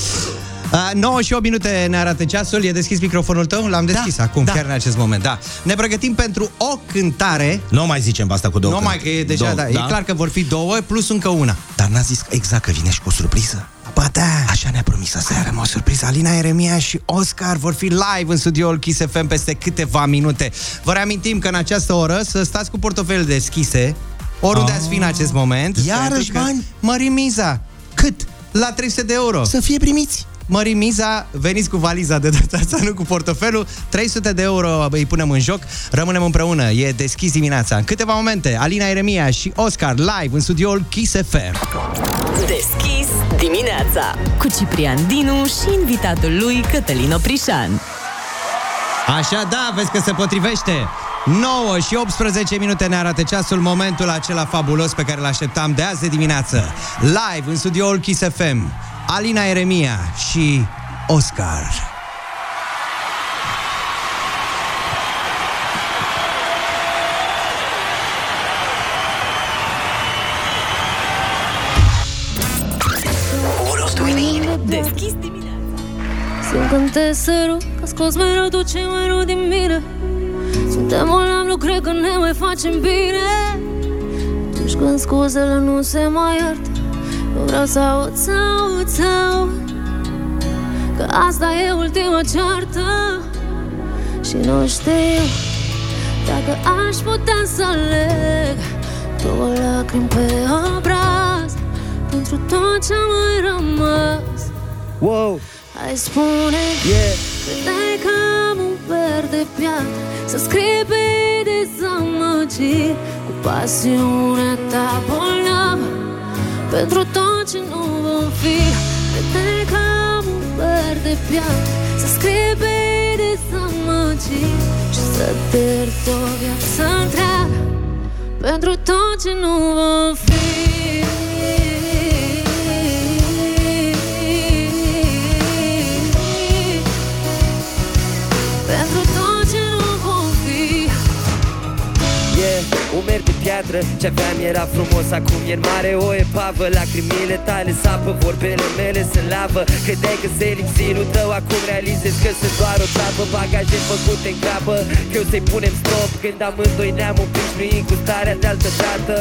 Uh, 9 și 8 minute ne arată ceasul E deschis microfonul tău? L-am deschis Da, acum, da. chiar în acest moment da. Ne pregătim pentru o cântare Nu mai zicem asta cu două Nu mai cântare. că e deja, Două, da, E clar că vor fi două plus încă una Dar n-a zis exact că vine și cu o surpriză. Ba da Așa ne-a promis aseară. Avem o surpriză. Alina Eremia și Oscar vor fi live în studioul Kiss FM peste câteva minute. Vă reamintim că în această oră să stați cu portofelele deschise, oriunde ați fi în acest moment. Iarăși pentru că bani? Mărim miza. Cât? La 300 de euro. Să fie primiți. Mărim miza, veniți cu valiza de data asta, nu cu portofelul. 300 de euro îi punem în joc. Rămânem împreună. E deschis dimineața. În câteva momente, Alina Eremia și Oscar live în studioul Kiss FM. Deschis dimineața cu Ciprian Dinu și invitatul lui Cătălin Oprișan. Așa, da, vezi că se potrivește. 9 și 18 minute ne arată ceasul, momentul acela fabulos pe care îl așteptam de azi de dimineață. Live în studioul Kiss FM, Alina Eremia și Oscar. What else do we need? Deschis dimineața. Simt când te sărut Că scoți mereu tot ce mai rău din mine Suntem bolnavi, nu cred că ne mai facem bine Atunci când scuzele nu se mai iartă Eu vreau să aud, să aud, să aud Că asta e ultima ceartă. Și nu știu Dacă aș putea să aleg Două lacrimi pe obraz Pentru tot ce a mai rămas. Wow, Hai spune yeah! Credeai că am un verde piatră Să scrii pe dezamăgiri Cu pasiunea ta bolnavă. Pentru tot ce nu vom fi. Credeai că am un verde piatră Să scrii pe dezamăgiri Și să te iert o viață întreagă. Pentru tot ce nu vom fi piatră Ce aveam era frumos, acum e în mare. O epavă Lacrimile tale sapă, vorbele mele sunt lavă. Credeai că se lipsinul tău, acum realizezi că sunt doar o țapă. Bagaje făcute în capă, că eu să-i punem stop. Când amândoi ne-am obișnuit cu starea de altă dată.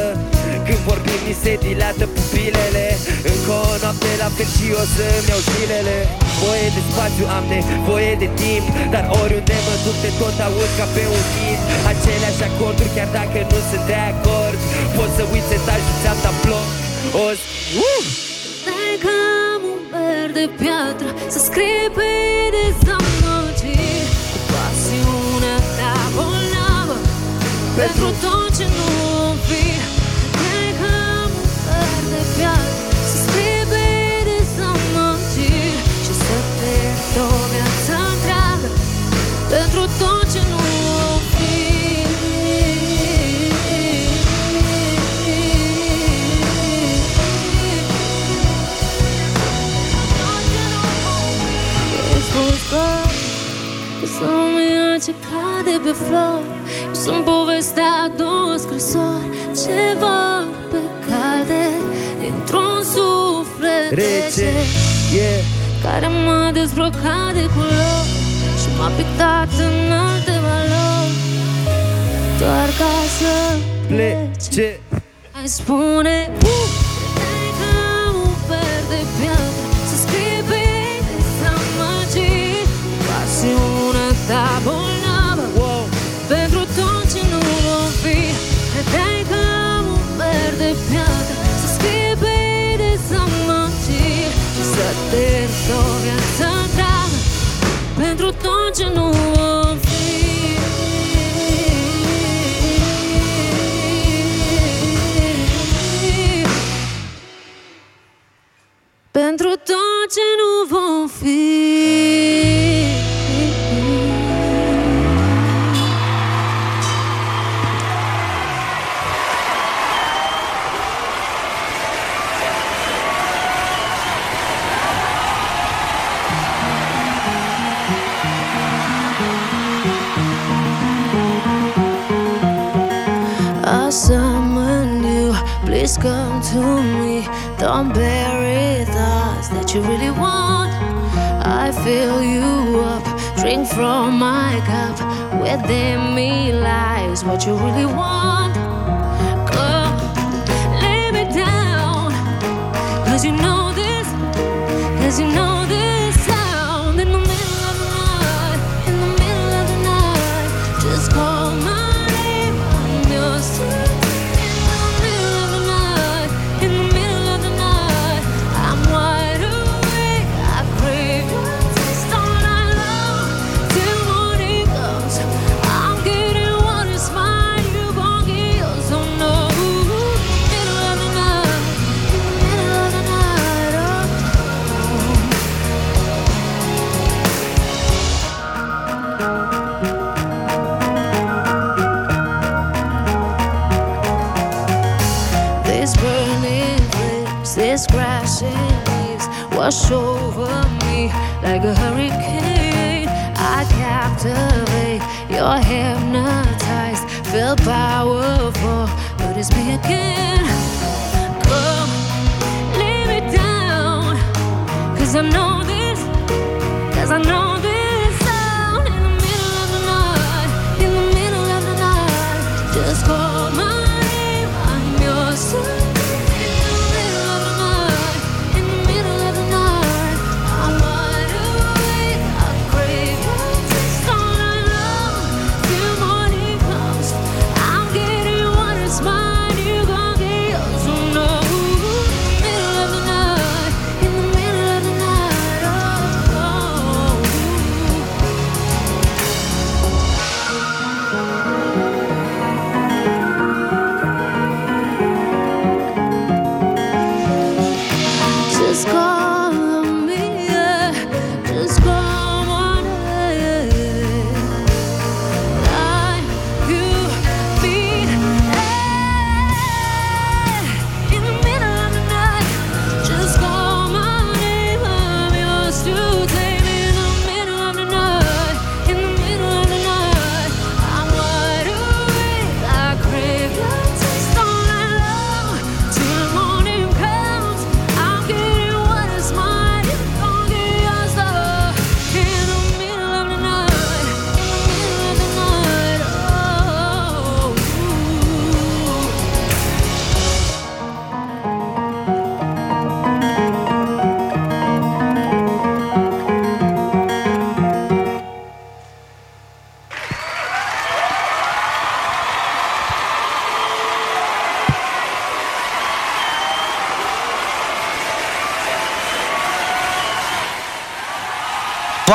Când vorbim, ni se dilată pupilele Încă o noapte la fel și o să-mi iau zilele. Voie de spațiu, am nevoie de timp Dar oriunde mă duc te tot aud ca pe un hit. Aceleași acorduri chiar dacă nu sunt de acord. Pot să uiți etajul, ți-am dat bloc. Os, uh! Dai că am un verde piatră Să scrie pe dezamăgiri Cu pasiunea ta bolnavă Pentru tot ce nu cade pe flori Eu Sunt povestea a două scrisori. Ce vor pe calde Dintr-un suflet Rece, yeah Care m-a dezbrăcat de culori Și m-a pictat în alte valori. Doar ca să Plece Hai spune uh! Pentru tot ce nu vom fi Pentru tot ce nu vom fi Don't bury thoughts that you really want. I fill you up, drink from my cup. Within me lies what you really want. Come, lay me down, cause you know this, cause you know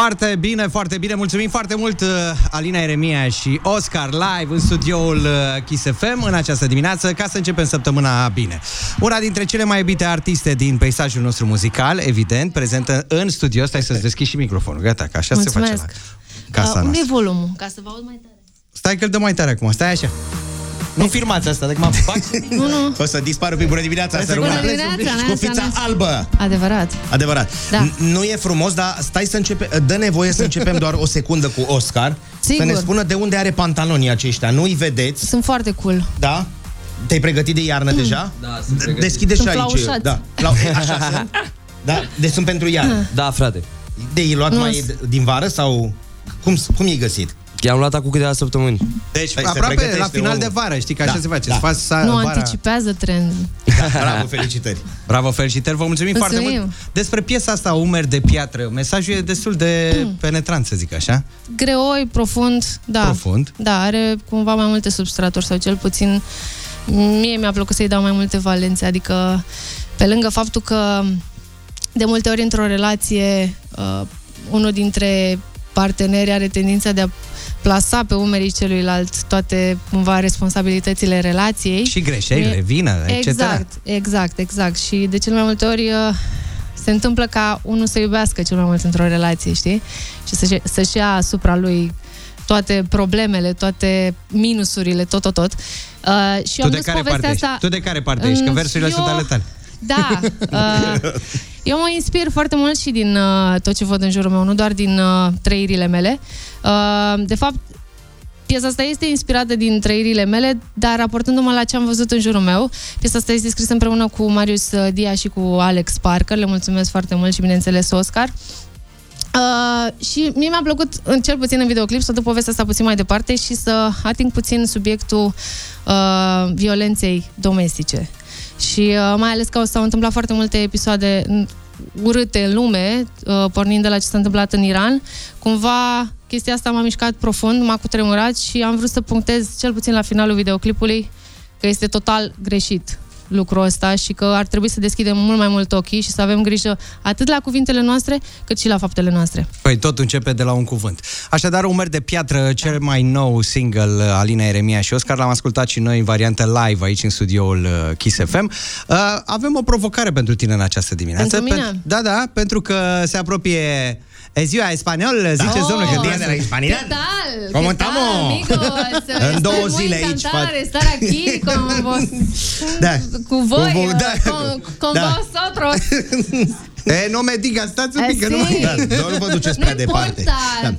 Foarte bine, foarte bine. Mulțumim foarte mult uh, Alina Eremia și Oscar live în studioul uh, Kiss FM în această dimineață ca să începem săptămâna bine. Una dintre cele mai iubite artiste din peisajul nostru muzical, evident, prezentă în studio. Stai să-ți deschizi și microfonul. Gata, că așa se face Mulțumesc. la casa Uh, unde e noastră. volumul? Ca să vă aud mai tare. Stai că îl dă mai tare acum. Stai așa. Nu filmați asta, dacă mă fac. Nu, nu. O să dispară pe bună dimineața, să Bună rămână dimineața, cu Neața, fița Neața. albă. Adevărat. Adevărat. Da. N- Nu e frumos, dar stai să începem. Dă nevoie să începem doar o secundă cu Oscar. Sigur. Să ne spună de unde are pantalonii aceștia. Nu-i vedeți, Sunt foarte cool. da? Te-ai pregătit de iarnă deja? Da, sunt pregătit. Deschide și Sunt aici. flaușați. Da. Flau... e, Așa sunt? Da, deci sunt pentru iarnă. Da, frate. De i luat Nu, mai sunt- din vară sau cum, cum i-ai găsit? I-am luat acum câteva săptămâni. Deci, Păi se aproape pregătește la final omul. de vară, știi că așa Da, se face. da. Să faci sa- Nu vara... anticipează trendul. Bravo, felicitări. Bravo, felicitări, vă mulțumim, foarte Mulțumim. mult. Despre piesa asta, Umeri de piatră, mesajul e destul de Mm. penetrant, să zic așa. Greoi, profund, da. Profund. Da, are cumva mai multe substraturi sau cel puțin mie mi-a plăcut să-i dau mai multe valențe, adică pe lângă faptul că de multe ori într-o relație uh, unul dintre parteneri are tendința de a plasa pe umerii celuilalt toate cumva responsabilitățile relației. Și greșelile, E- vină, etc. Exact, exact, exact. Și de cele mai multe ori uh, se întâmplă ca unul să iubească cel mai mult într-o relație, știi? Și să-și, să-și ia asupra lui toate problemele, toate minusurile, tot, tot, tot. Uh, și Tu am de dus care povestea parte ești? asta... Tu de care parte ești? Că Mm, versurile eu- sunt ale tale. Da. Uh, eu mă inspir foarte mult și din uh, tot ce văd în jurul meu, nu doar din uh, trăirile mele. Uh, de fapt, piesa asta este inspirată din trăirile mele, dar raportându-mă la ce am văzut în jurul meu, piesa asta este scrisă împreună cu Marius uh, Dia și cu Alex Parker. Le mulțumesc foarte mult și, bineînțeles, Oscar. Uh, și mie mi-a plăcut, în, cel puțin în videoclip, să duc povestea asta puțin mai departe și să ating puțin subiectul uh, violenței domestice. Și uh, mai ales că s-au întâmplat foarte multe episoade n- urâte în lume, uh, pornind de la ce s-a întâmplat în Iran, cumva chestia asta m-a mișcat profund, m-a cutremurat și am vrut să punctez, cel puțin la finalul videoclipului, că este total greșit lucrul ăsta și că ar trebui să deschidem mult mai mult ochii și să avem grijă atât la cuvintele noastre, cât și la faptele noastre. Păi tot începe de la un cuvânt. Așadar, Umeri de piatră, cel mai nou single uh, Alina Eremia și Oscar, l-am ascultat și noi în variantă live aici în studioul uh, Kiss FM. Uh, avem o provocare pentru tine în această dimineață. Pentru mine? Pen- da, da, pentru că se apropie E ziua espaniol, ziceți Oh! domnule, că Dia din de la Hispanidad. ¿Qué tal? ¿Cómo ¿Qué tal, estamos? amigos? En Estoy două muy zile aici, encantada fac- de estar aquí con vos, Da. cu voi, Cu vo- da. con, con Da. vosotros. E, no me diga, stați un pic, că nu Así. Da, doar nu vă duceți prea no departe. importa. Da.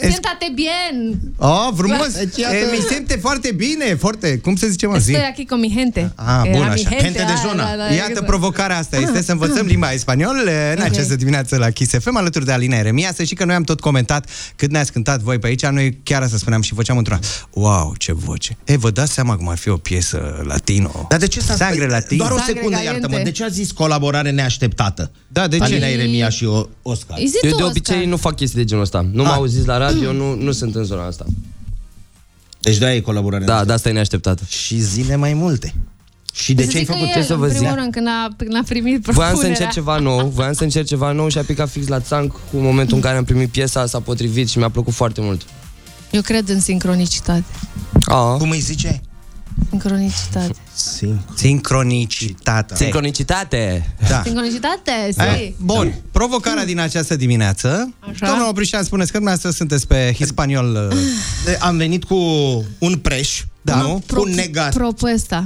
Siéntate bien. Oh, frumos! Deci, E, iată- mi simte foarte bine, foarte, cum se zice, mă, zi? Estoy aquí con mi gente. Ah, Eh, bun, la mi așa. gente, Gente de ah, zona. la- la- Iată, provocarea asta este să învățăm limba spaniolă în Ok. această dimineață la Kiss FM, alături de Alina Eremia. Să știi că noi am tot comentat cât ne-ați cântat voi pe aici. Noi chiar asta spuneam și făceam într-una. Wow, ce voce! E, vă dați seama cum ar fi o piesă latino? Dar de ce s-a Sangre latino? Doar o Sangre secundă, caliente. iartă-mă. De ce a zis colaborare neașteptată? Da, de ce? Alina Eremia și o- Oscar. Îi zi Eu tu, de Oscar. obicei nu fac chestii de genul ăsta. Nu m-au zis la radio, nu, nu sunt în zona asta. Deci de-aia e colaborare. Da, de asta e neașteptată. Și zile mai multe. Și de Să ce ai zică făcut? el, Ce să vă în primul zic? rând, când a, când a primit Voiam să propunerea. încerc ceva nou, voiam să încerc ceva nou și a picat fix la țanc cu momentul în care am primit piesa, s-a potrivit și mi-a plăcut foarte mult. Eu cred în sincronicitate. Ah. Cum îi zice? Sincronicitate. Sim. Sincronicitate. Sincronicitate! Da. Sincronicitate, Eh, si. Bun, provocarea din această dimineață. Așa. Domnul Oprișan, spuneți că dumneavoastră sunteți pe hispaniol. uh, De- Am venit cu un preș, Da. nu? Cu un negat. Propuesta.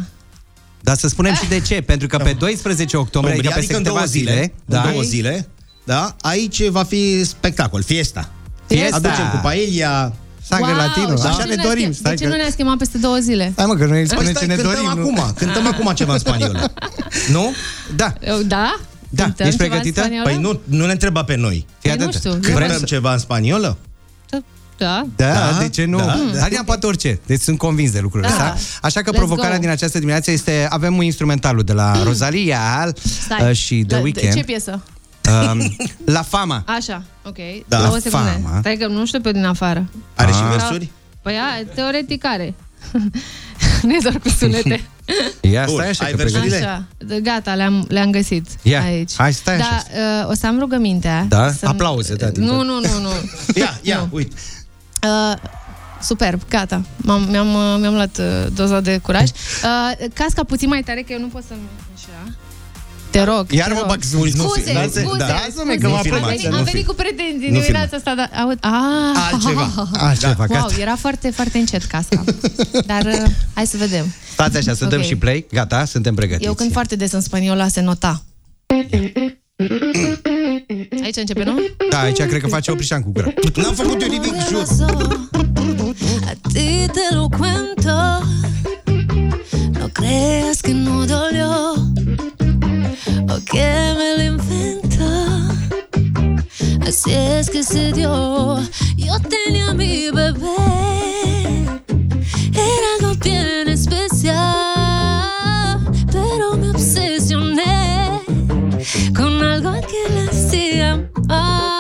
Dar să spunem și de ce. Pentru că pe 12 octombrie, adică Adică, peste în două câteva zile, zile, da. da, în două zile, da, aici va fi spectacol, fiesta. Fiesta. Aducem cu paella. Sangre latino. și Așa de ne ce dorim. ne-a- Stai De ce că... nu ne-a schimbat peste două zile? Hai mă, că noi îi Păi spunem ce stai, ne cântăm dorim. nu? acum, cântăm acum ceva în spaniolă. nu? Da. Eu, Da? Da, Cântăm ești ceva în pregătită? spaniolă? Păi nu, nu ne întreba pe noi. Fii Păi nu atentă. știu. Vrem Cântăm să... ceva în spaniolă? Da? Da, Da, de ce nu? da, Da, da. Alina poate orice. Deci sunt convins de lucrul Da. ăsta. Așa că Let's provocarea go. din această dimineață este avem un instrumentalul de la Rosalia Stai. uh, și The La- Weeknd. Ce piesă? Um, la fama. Așa, ok. Da. Două La secunde. fama. Stai că nu știu pe din afară. Are și Ah. versuri? Păi a, teoretic are. nu e doar cu sunete. Ia Bun, stai așa ai că versurile? pregătești. Așa, de- gata, le-am, le-am găsit Ia, aici. hai, stai da, așa. uh, o să am rugămintea. Da? Să Aplauze, da, din Nu, tot. nu, nu, nu. Ia, ia, uite. Uh, superb, gata. M-am, mi-am, uh, mi-am luat uh, doza de curaj. Uh, casca puțin mai tare, că eu nu pot să... Așa. Te rog, Iar te mă rog. bag sus. Nu Scuze, fi- da, se- scuze, da, scuze. lasă-mă că mă am filmați, venit, nu am fi- venit cu pretenții nu dimineața asta, dar... Aud, ah, Altceva. Altceva, Wow, gata. era foarte, foarte încet casca. Dar uh, hai să vedem. Stați așa, să dăm Ok. și play. Gata, suntem pregătiți. Eu când foarte des în spaniola se nota. Aici începe, nu? Da, aici cred că face Oprișan cu gura. N-am făcut eu nimic, jur. A ti te lo cuento. No creas que no dolió o que me lo invento. Así es que se dio. Yo tenía mi bebé. Era algo bien especial, pero me obsesioné con algo que le hacía mal.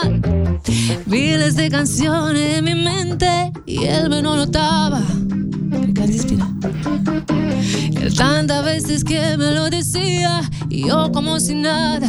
Miles de canciones en mi mente y él me no notaba. Él tantas veces que me lo decía y yo como si nada.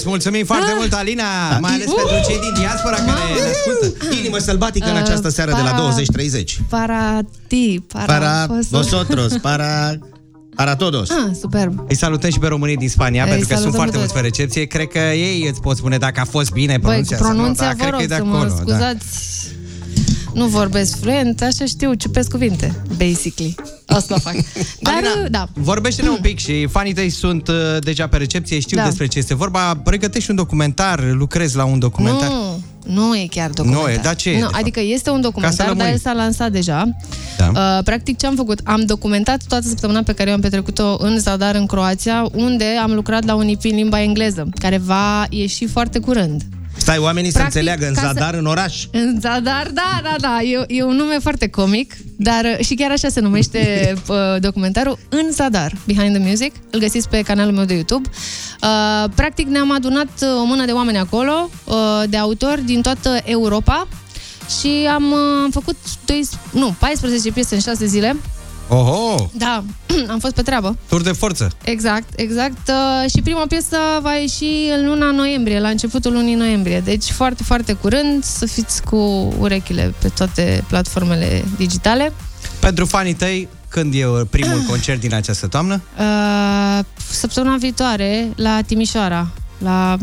Frumos, mulțumim foarte mult, Alina, mai ales pentru cei din diaspora care ne ascultă. Inimă sălbatică în această seară de la para- 20-30. Para ti, para, Para posso- vosotros, para, para todos. Ah, superb. Îi salutăm și pe românii din Spania, Îi pentru că sunt salutăm foarte pe mulți pe recepție. Cred că ei îți pot spune dacă a fost bine Băi, cu pronunția sau nu, pronunția, dar vă cred că rog e de să acolo. mă da. Scuzați. Nu vorbesc fluent, așa știu, ciupesc cuvinte, basically. Asta fac. Dar, Alina, da. Vorbește-ne un pic și fanii tăi sunt uh, deja pe recepție, știu Da. despre ce este vorba. Pregătești un documentar, lucrezi la un documentar. Nu, nu e chiar documentar. Nu e, dar ce e, Nu, de fapt? adică este un Ca să documentar, dar lămurim. el s-a lansat deja. Da. Uh, practic ce am făcut? Am documentat toată săptămâna pe care eu am petrecut-o în Zadar, în Croația, unde am lucrat la un IP în limba engleză, care va ieși foarte curând. Stai, oamenii să Practic, înțeleagă în ca să- zadar, în oraș. În Zadar, da, da, da, e, e un nume foarte comic, dar uh, și chiar așa se numește uh, documentarul, În Zadar, Behind the Music, îl găsiți pe canalul meu de YouTube. Uh, practic ne-am adunat uh, o mână de oameni acolo, uh, de autori din toată Europa și am, uh, am făcut 12, nu, 14 piese în 6 zile Oho! Da, am fost pe treabă. Tur de forță. Exact, exact. Uh, și prima piesă va ieși în luna noiembrie, la începutul lunii noiembrie. Deci foarte, foarte curând să fiți cu urechile pe toate platformele digitale. Pentru fanii tăi, când e primul concert din această toamnă? Uh, săptămâna viitoare la Timișoara, la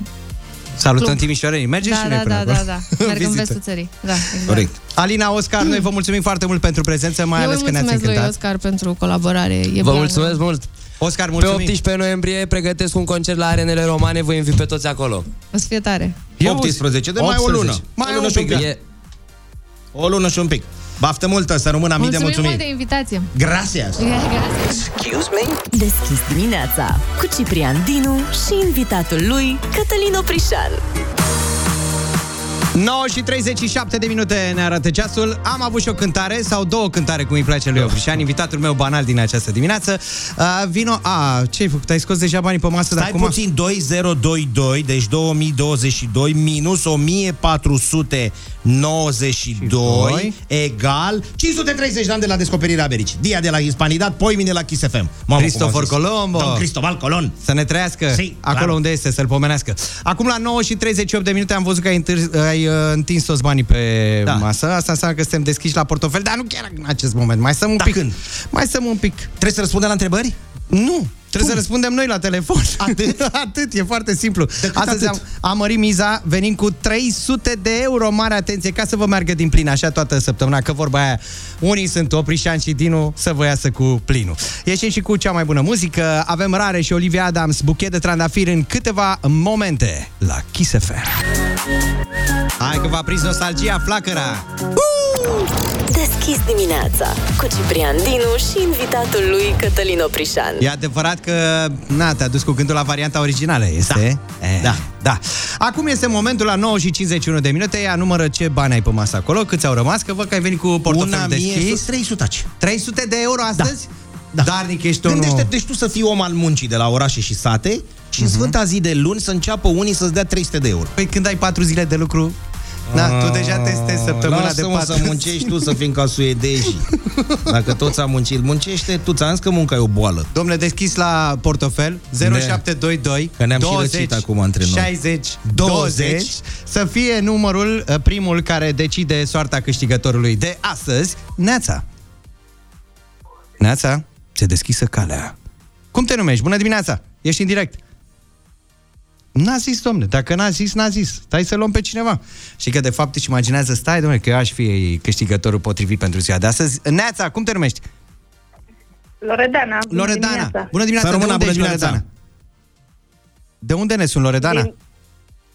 Salutăm Club. Timișoareni. Mergeți da, și noi da, până da, acolo. da, da. Merg în Vizită. vestul țării. Da, exact. Corect. Alina, Oscar, noi vă mulțumim foarte mult pentru prezență, mai Eu ales îi că ne-ați mulțumesc lui încântat. Oscar pentru colaborare. E Vă blană. mulțumesc mult! Oscar, Pe mulțumim! 18 noiembrie pregătesc un concert la arenele romane, vă invit pe toți acolo. O să fie tare. 18, de mai o 18. lună. Mai o lună un și un pic, pic. E, O lună și un pic. Baftă multă, să rămână mii de Mulțumim mult mulțumiri. de invitație. Gracias. Gracias. Excuse me? Deschis dimineața cu Ciprian Dinu și invitatul lui Cătălin Oprișan. 9 și 37 de minute ne arată ceasul. Am avut și o cântare, sau două cântare, cum îi place lui Oprișan, invitatul meu banal din această dimineață. Uh, vino... A, ce ai făcut? Ai scos deja banii pe masă de Stai acum? puțin, 2022, deci 2022 minus 1492 egal 530 de ani de la descoperirea Americii. Dia de la Hispanidad, poi mine la Kiss FM. Mamă, Cristofor cum am zis. Colombo. Don Cristobal Colon. Să ne trăiască Si, acolo clar. unde este, să-l pomenească. Acum la 9 și 38 de minute am văzut că ai, întâr- ai uh, întins toți banii pe Da. masă. Asta înseamnă că suntem deschiși la portofel, dar nu chiar în acest moment. Mai stăm un Dar pic. când? Mai stăm un pic. Trebuie să răspundem la întrebări? Nu. Trebuie să răspundem noi la telefon. Atât? atât, e foarte simplu. Decât Astăzi atât. am, am mărit miza, venim cu 300 de euro, mare atenție, ca să vă meargă din plin așa toată săptămâna, că vorba aia, unii sunt Oprișan și Dinu, să vă iasă cu plinul. Ieșim și cu cea mai bună muzică, avem Rare și Olivia Adams, buchet de trandafiri în câteva momente la Kiss FM. Hai că v-a prins nostalgia, flacăra! Deschis dimineața cu Ciprian Dinu și invitatul lui Cătălin Oprișan. E adevărat că, na, te-a dus cu gândul la varianta originală, este? Da. E, Da. da. Acum este momentul la 9 și 51 de minute, ea numără ce bani ai pe masă acolo, câți au rămas, că văd că ai venit cu portofelul Una mie deschis. 300 300 de euro astăzi? Da. Darnic ești unul. Gândește, deci tu să fii om al muncii de la orașe și sate și în sfânta zi de luni să înceapă unii să-ți dea 300 de euro. Păi când ai 4 zile de lucru, da, tu deja testezi săptămâna de Lasă-mă 4 să muncești tu, să fim ca suedezii. Dacă toți am muncit, muncește, tu ți-am zis că munca e o boală. Domnule, deschis la portofel 0722 Că ne-am și 20 răcit acum între noi. 60 20 20 să fie numărul uh, primul care decide soarta câștigătorului de astăzi, Neața. Neața, se deschisă calea. Cum te numești? Bună dimineața! Ești în direct. N-a zis, domne. Dacă n-a zis, n-a zis. Stai să luăm pe cineva. Și că de fapt își imaginează, stai, domne, că eu aș fi câștigătorul potrivit pentru ziua de astăzi. Neața, cum te numești? Loredana. bună Loredana. dimineața. Bună dimineața. Să rămână, de unde bună ești, dimineața. Loredana? De unde ne sunt, Loredana? Din,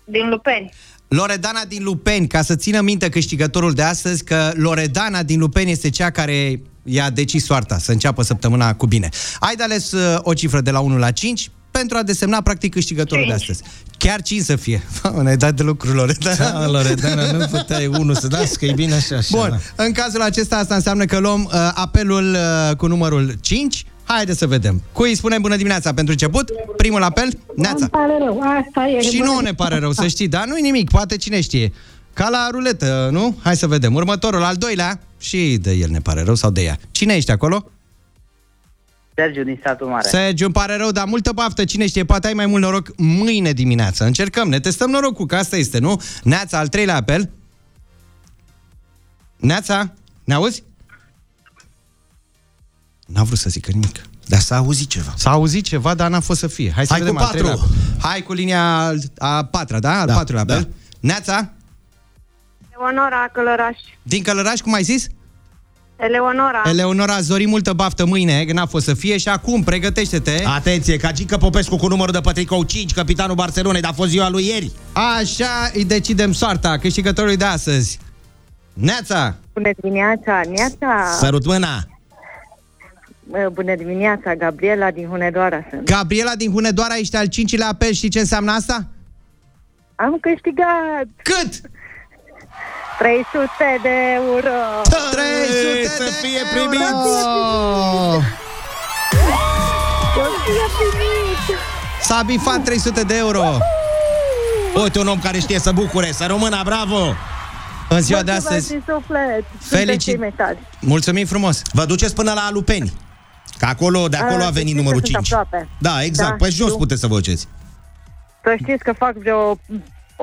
din Lupeni. Loredana din Lupeni, ca să țină minte câștigătorul de astăzi, că Loredana din Lupeni este cea care i-a decis soarta să înceapă săptămâna cu bine. Ai de ales uh, o cifră de la 1 la 5 pentru a desemna practic câștigătorul de Cinci. astăzi. Chiar 5 să fie. Mamă, ne-ai dat de lucru, Loredana. Da, Loredana, nu puteai unul să dați, că e bine așa, așa. Bun, da. în cazul acesta asta înseamnă că luăm uh, apelul uh, cu numărul 5. Haide să vedem. Cui îi spunem bună dimineața pentru început? Primul apel, Neața. Îmi pare rău, asta e. Și Bună nu ne pare rău, să știi, dar nu-i nimic, poate cine știe. Ca la ruletă, nu? Hai să vedem. Următorul, al doilea, și de el ne pare rău sau de ea. Cine ești acolo? Sergiu din satul mare. Sergiu, îmi pare rău, dar multă baftă, cine știe, poate ai mai mult noroc mâine dimineață. Încercăm, ne testăm norocul, că asta este, nu? Neața, al treilea apel. Neața, ne auzi? N-a vrut să zică nimic. Dar s-a auzit ceva. S-a auzit ceva, dar n-a fost să fie. Hai să Hai vedem cu al treilea patru. apel. Hai cu linia al- a patra, da? Al Da, patrulea apel. da. Neața, Eleonora Călăraș. din Călăraș, cum ai zis? Eleonora. Eleonora, Zori, multă baftă mâine, că n-a fost să fie și acum, pregătește-te. Atenție, Cagică Popescu cu numărul de pătricou 5, capitanul Barcelonei, dar a fost ziua lui ieri. Așa îi decidem soarta câștigătorului de astăzi. Neața! Bună dimineața, Neața. Sărut mâna. Bună dimineața, Gabriela din Hunedoara sunt. Gabriela din Hunedoara, ești al cincilea apel, știi ce înseamnă asta? Am câștigat Cât? 300 de euro. 300 să de fie euro! primit! Eu fie primit. S-a bifat 300 de euro! Uite un om care știe să bucure, să rămână, bravo! în ziua de Mulțumesc astăzi. din suflet. Felicit- Sunteți cei mai tari. Mulțumim frumos! Vă duceți până la Alupeni. Că acolo, de acolo Ah, a venit știți că numărul sunt 5. aproape. Da, exact. Da, pe jos știu. puteți să vă duceți. Să știți că fac vreo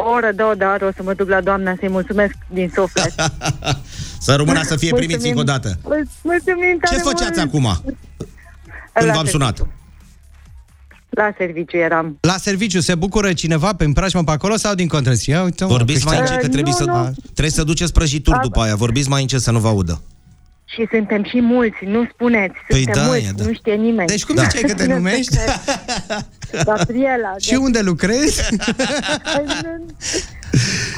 o oră, două de oră, o să mă duc la doamna să-i mulțumesc din suflet. Să rămână să fie primiți Mulțumim. încă o dată. Mul- Mulțumim Ce tare făceați mult. acum? Când La v-am sunat? La serviciu eram. La serviciu se bucură cineva pe împrașmă pe acolo sau din contră? Ia uite, mă, Vorbiți mai câștigă. încet, că trebuie nu, să, nu. trebuie să duceți prăjituri Da. după aia. Vorbiți mai încet să nu vă audă. Și suntem și mulți, nu spuneți. Păi Suntem da, mulți, e, da. nu știe nimeni. Deci cum ziceai că te Nu numești? știu. Gabriela. Și unde lucrezi?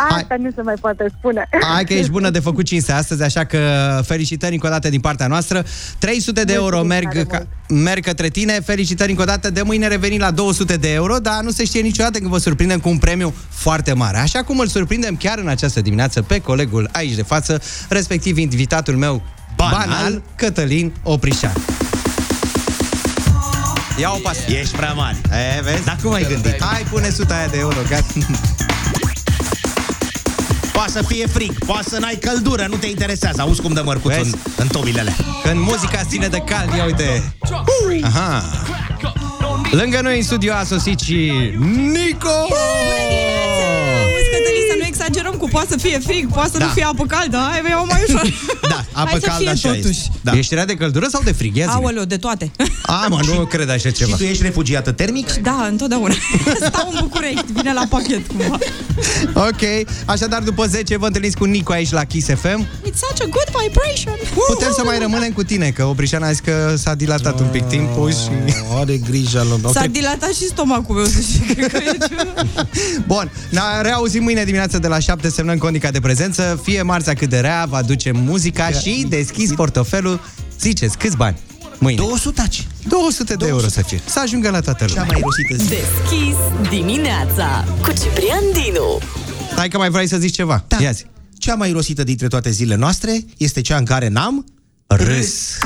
Asta nu se mai poate spune. Hai că ești bună de făcut cinste astăzi, așa că felicitări încă o dată din partea noastră. 300 de euro merg, ca, merg către tine. Felicitări încă o dată. De mâine revenim la 200 de euro, dar nu se știe niciodată când vă surprindem cu un premiu foarte mare. Așa cum îl surprindem chiar în această dimineață pe colegul aici de față, respectiv invitatul meu banal, banal Cătălin Oprișan. Ia o pasă. Ești prea mare. E, vezi? Dar cum ai gândit? Hai, pune 100 aia de euro, gata. Poate să fie frig, poate să n-ai căldură, nu te interesează. Auzi cum dă mărcuțul în, Vezi? în tobilele alea. Când muzica ține de cald, ia uite. Aha. Lângă noi în studio a sosit și Nico! Auzi, Cătălin, să nu exagerăm cu poate să fie frig, poate să Da. nu fie apă caldă, hai, iau mai ușor. Da, apă Hai să caldă fie așa totuși. este. Da. Ești rea de căldură sau de frig? Ia zi Aoleu, de toate. A, mă, nu cred așa ceva. Și tu ești refugiată termic? Da, întotdeauna. Stau în București, vine la pachet cumva. Ok, așadar după 10 vă întâlniți cu Nico aici la Kiss FM. It's such a good vibration. Putem să mai rămânem cu tine, că Oprișan a zis că s-a dilatat un pic timpul și... Are grijă lui. S-a dilatat și stomacul meu, să știi. Cred că e ceva. Bun, ne reauzim mâine dimineață de la 7, semnăm condica de prezență, fie marța cât de rea, vă aducem muzica și deschis portofelul. Ziceți, câți bani? Mâine. 200 200 de euro să fie. Să ajungă la toată lumea. Cea mai rosită zi. Deschis dimineața cu Ciprian Dinu. Hai că mai vrei să zici ceva. Da. Ia zi. Cea mai rosită dintre toate zilele noastre este cea în care n-am Râs.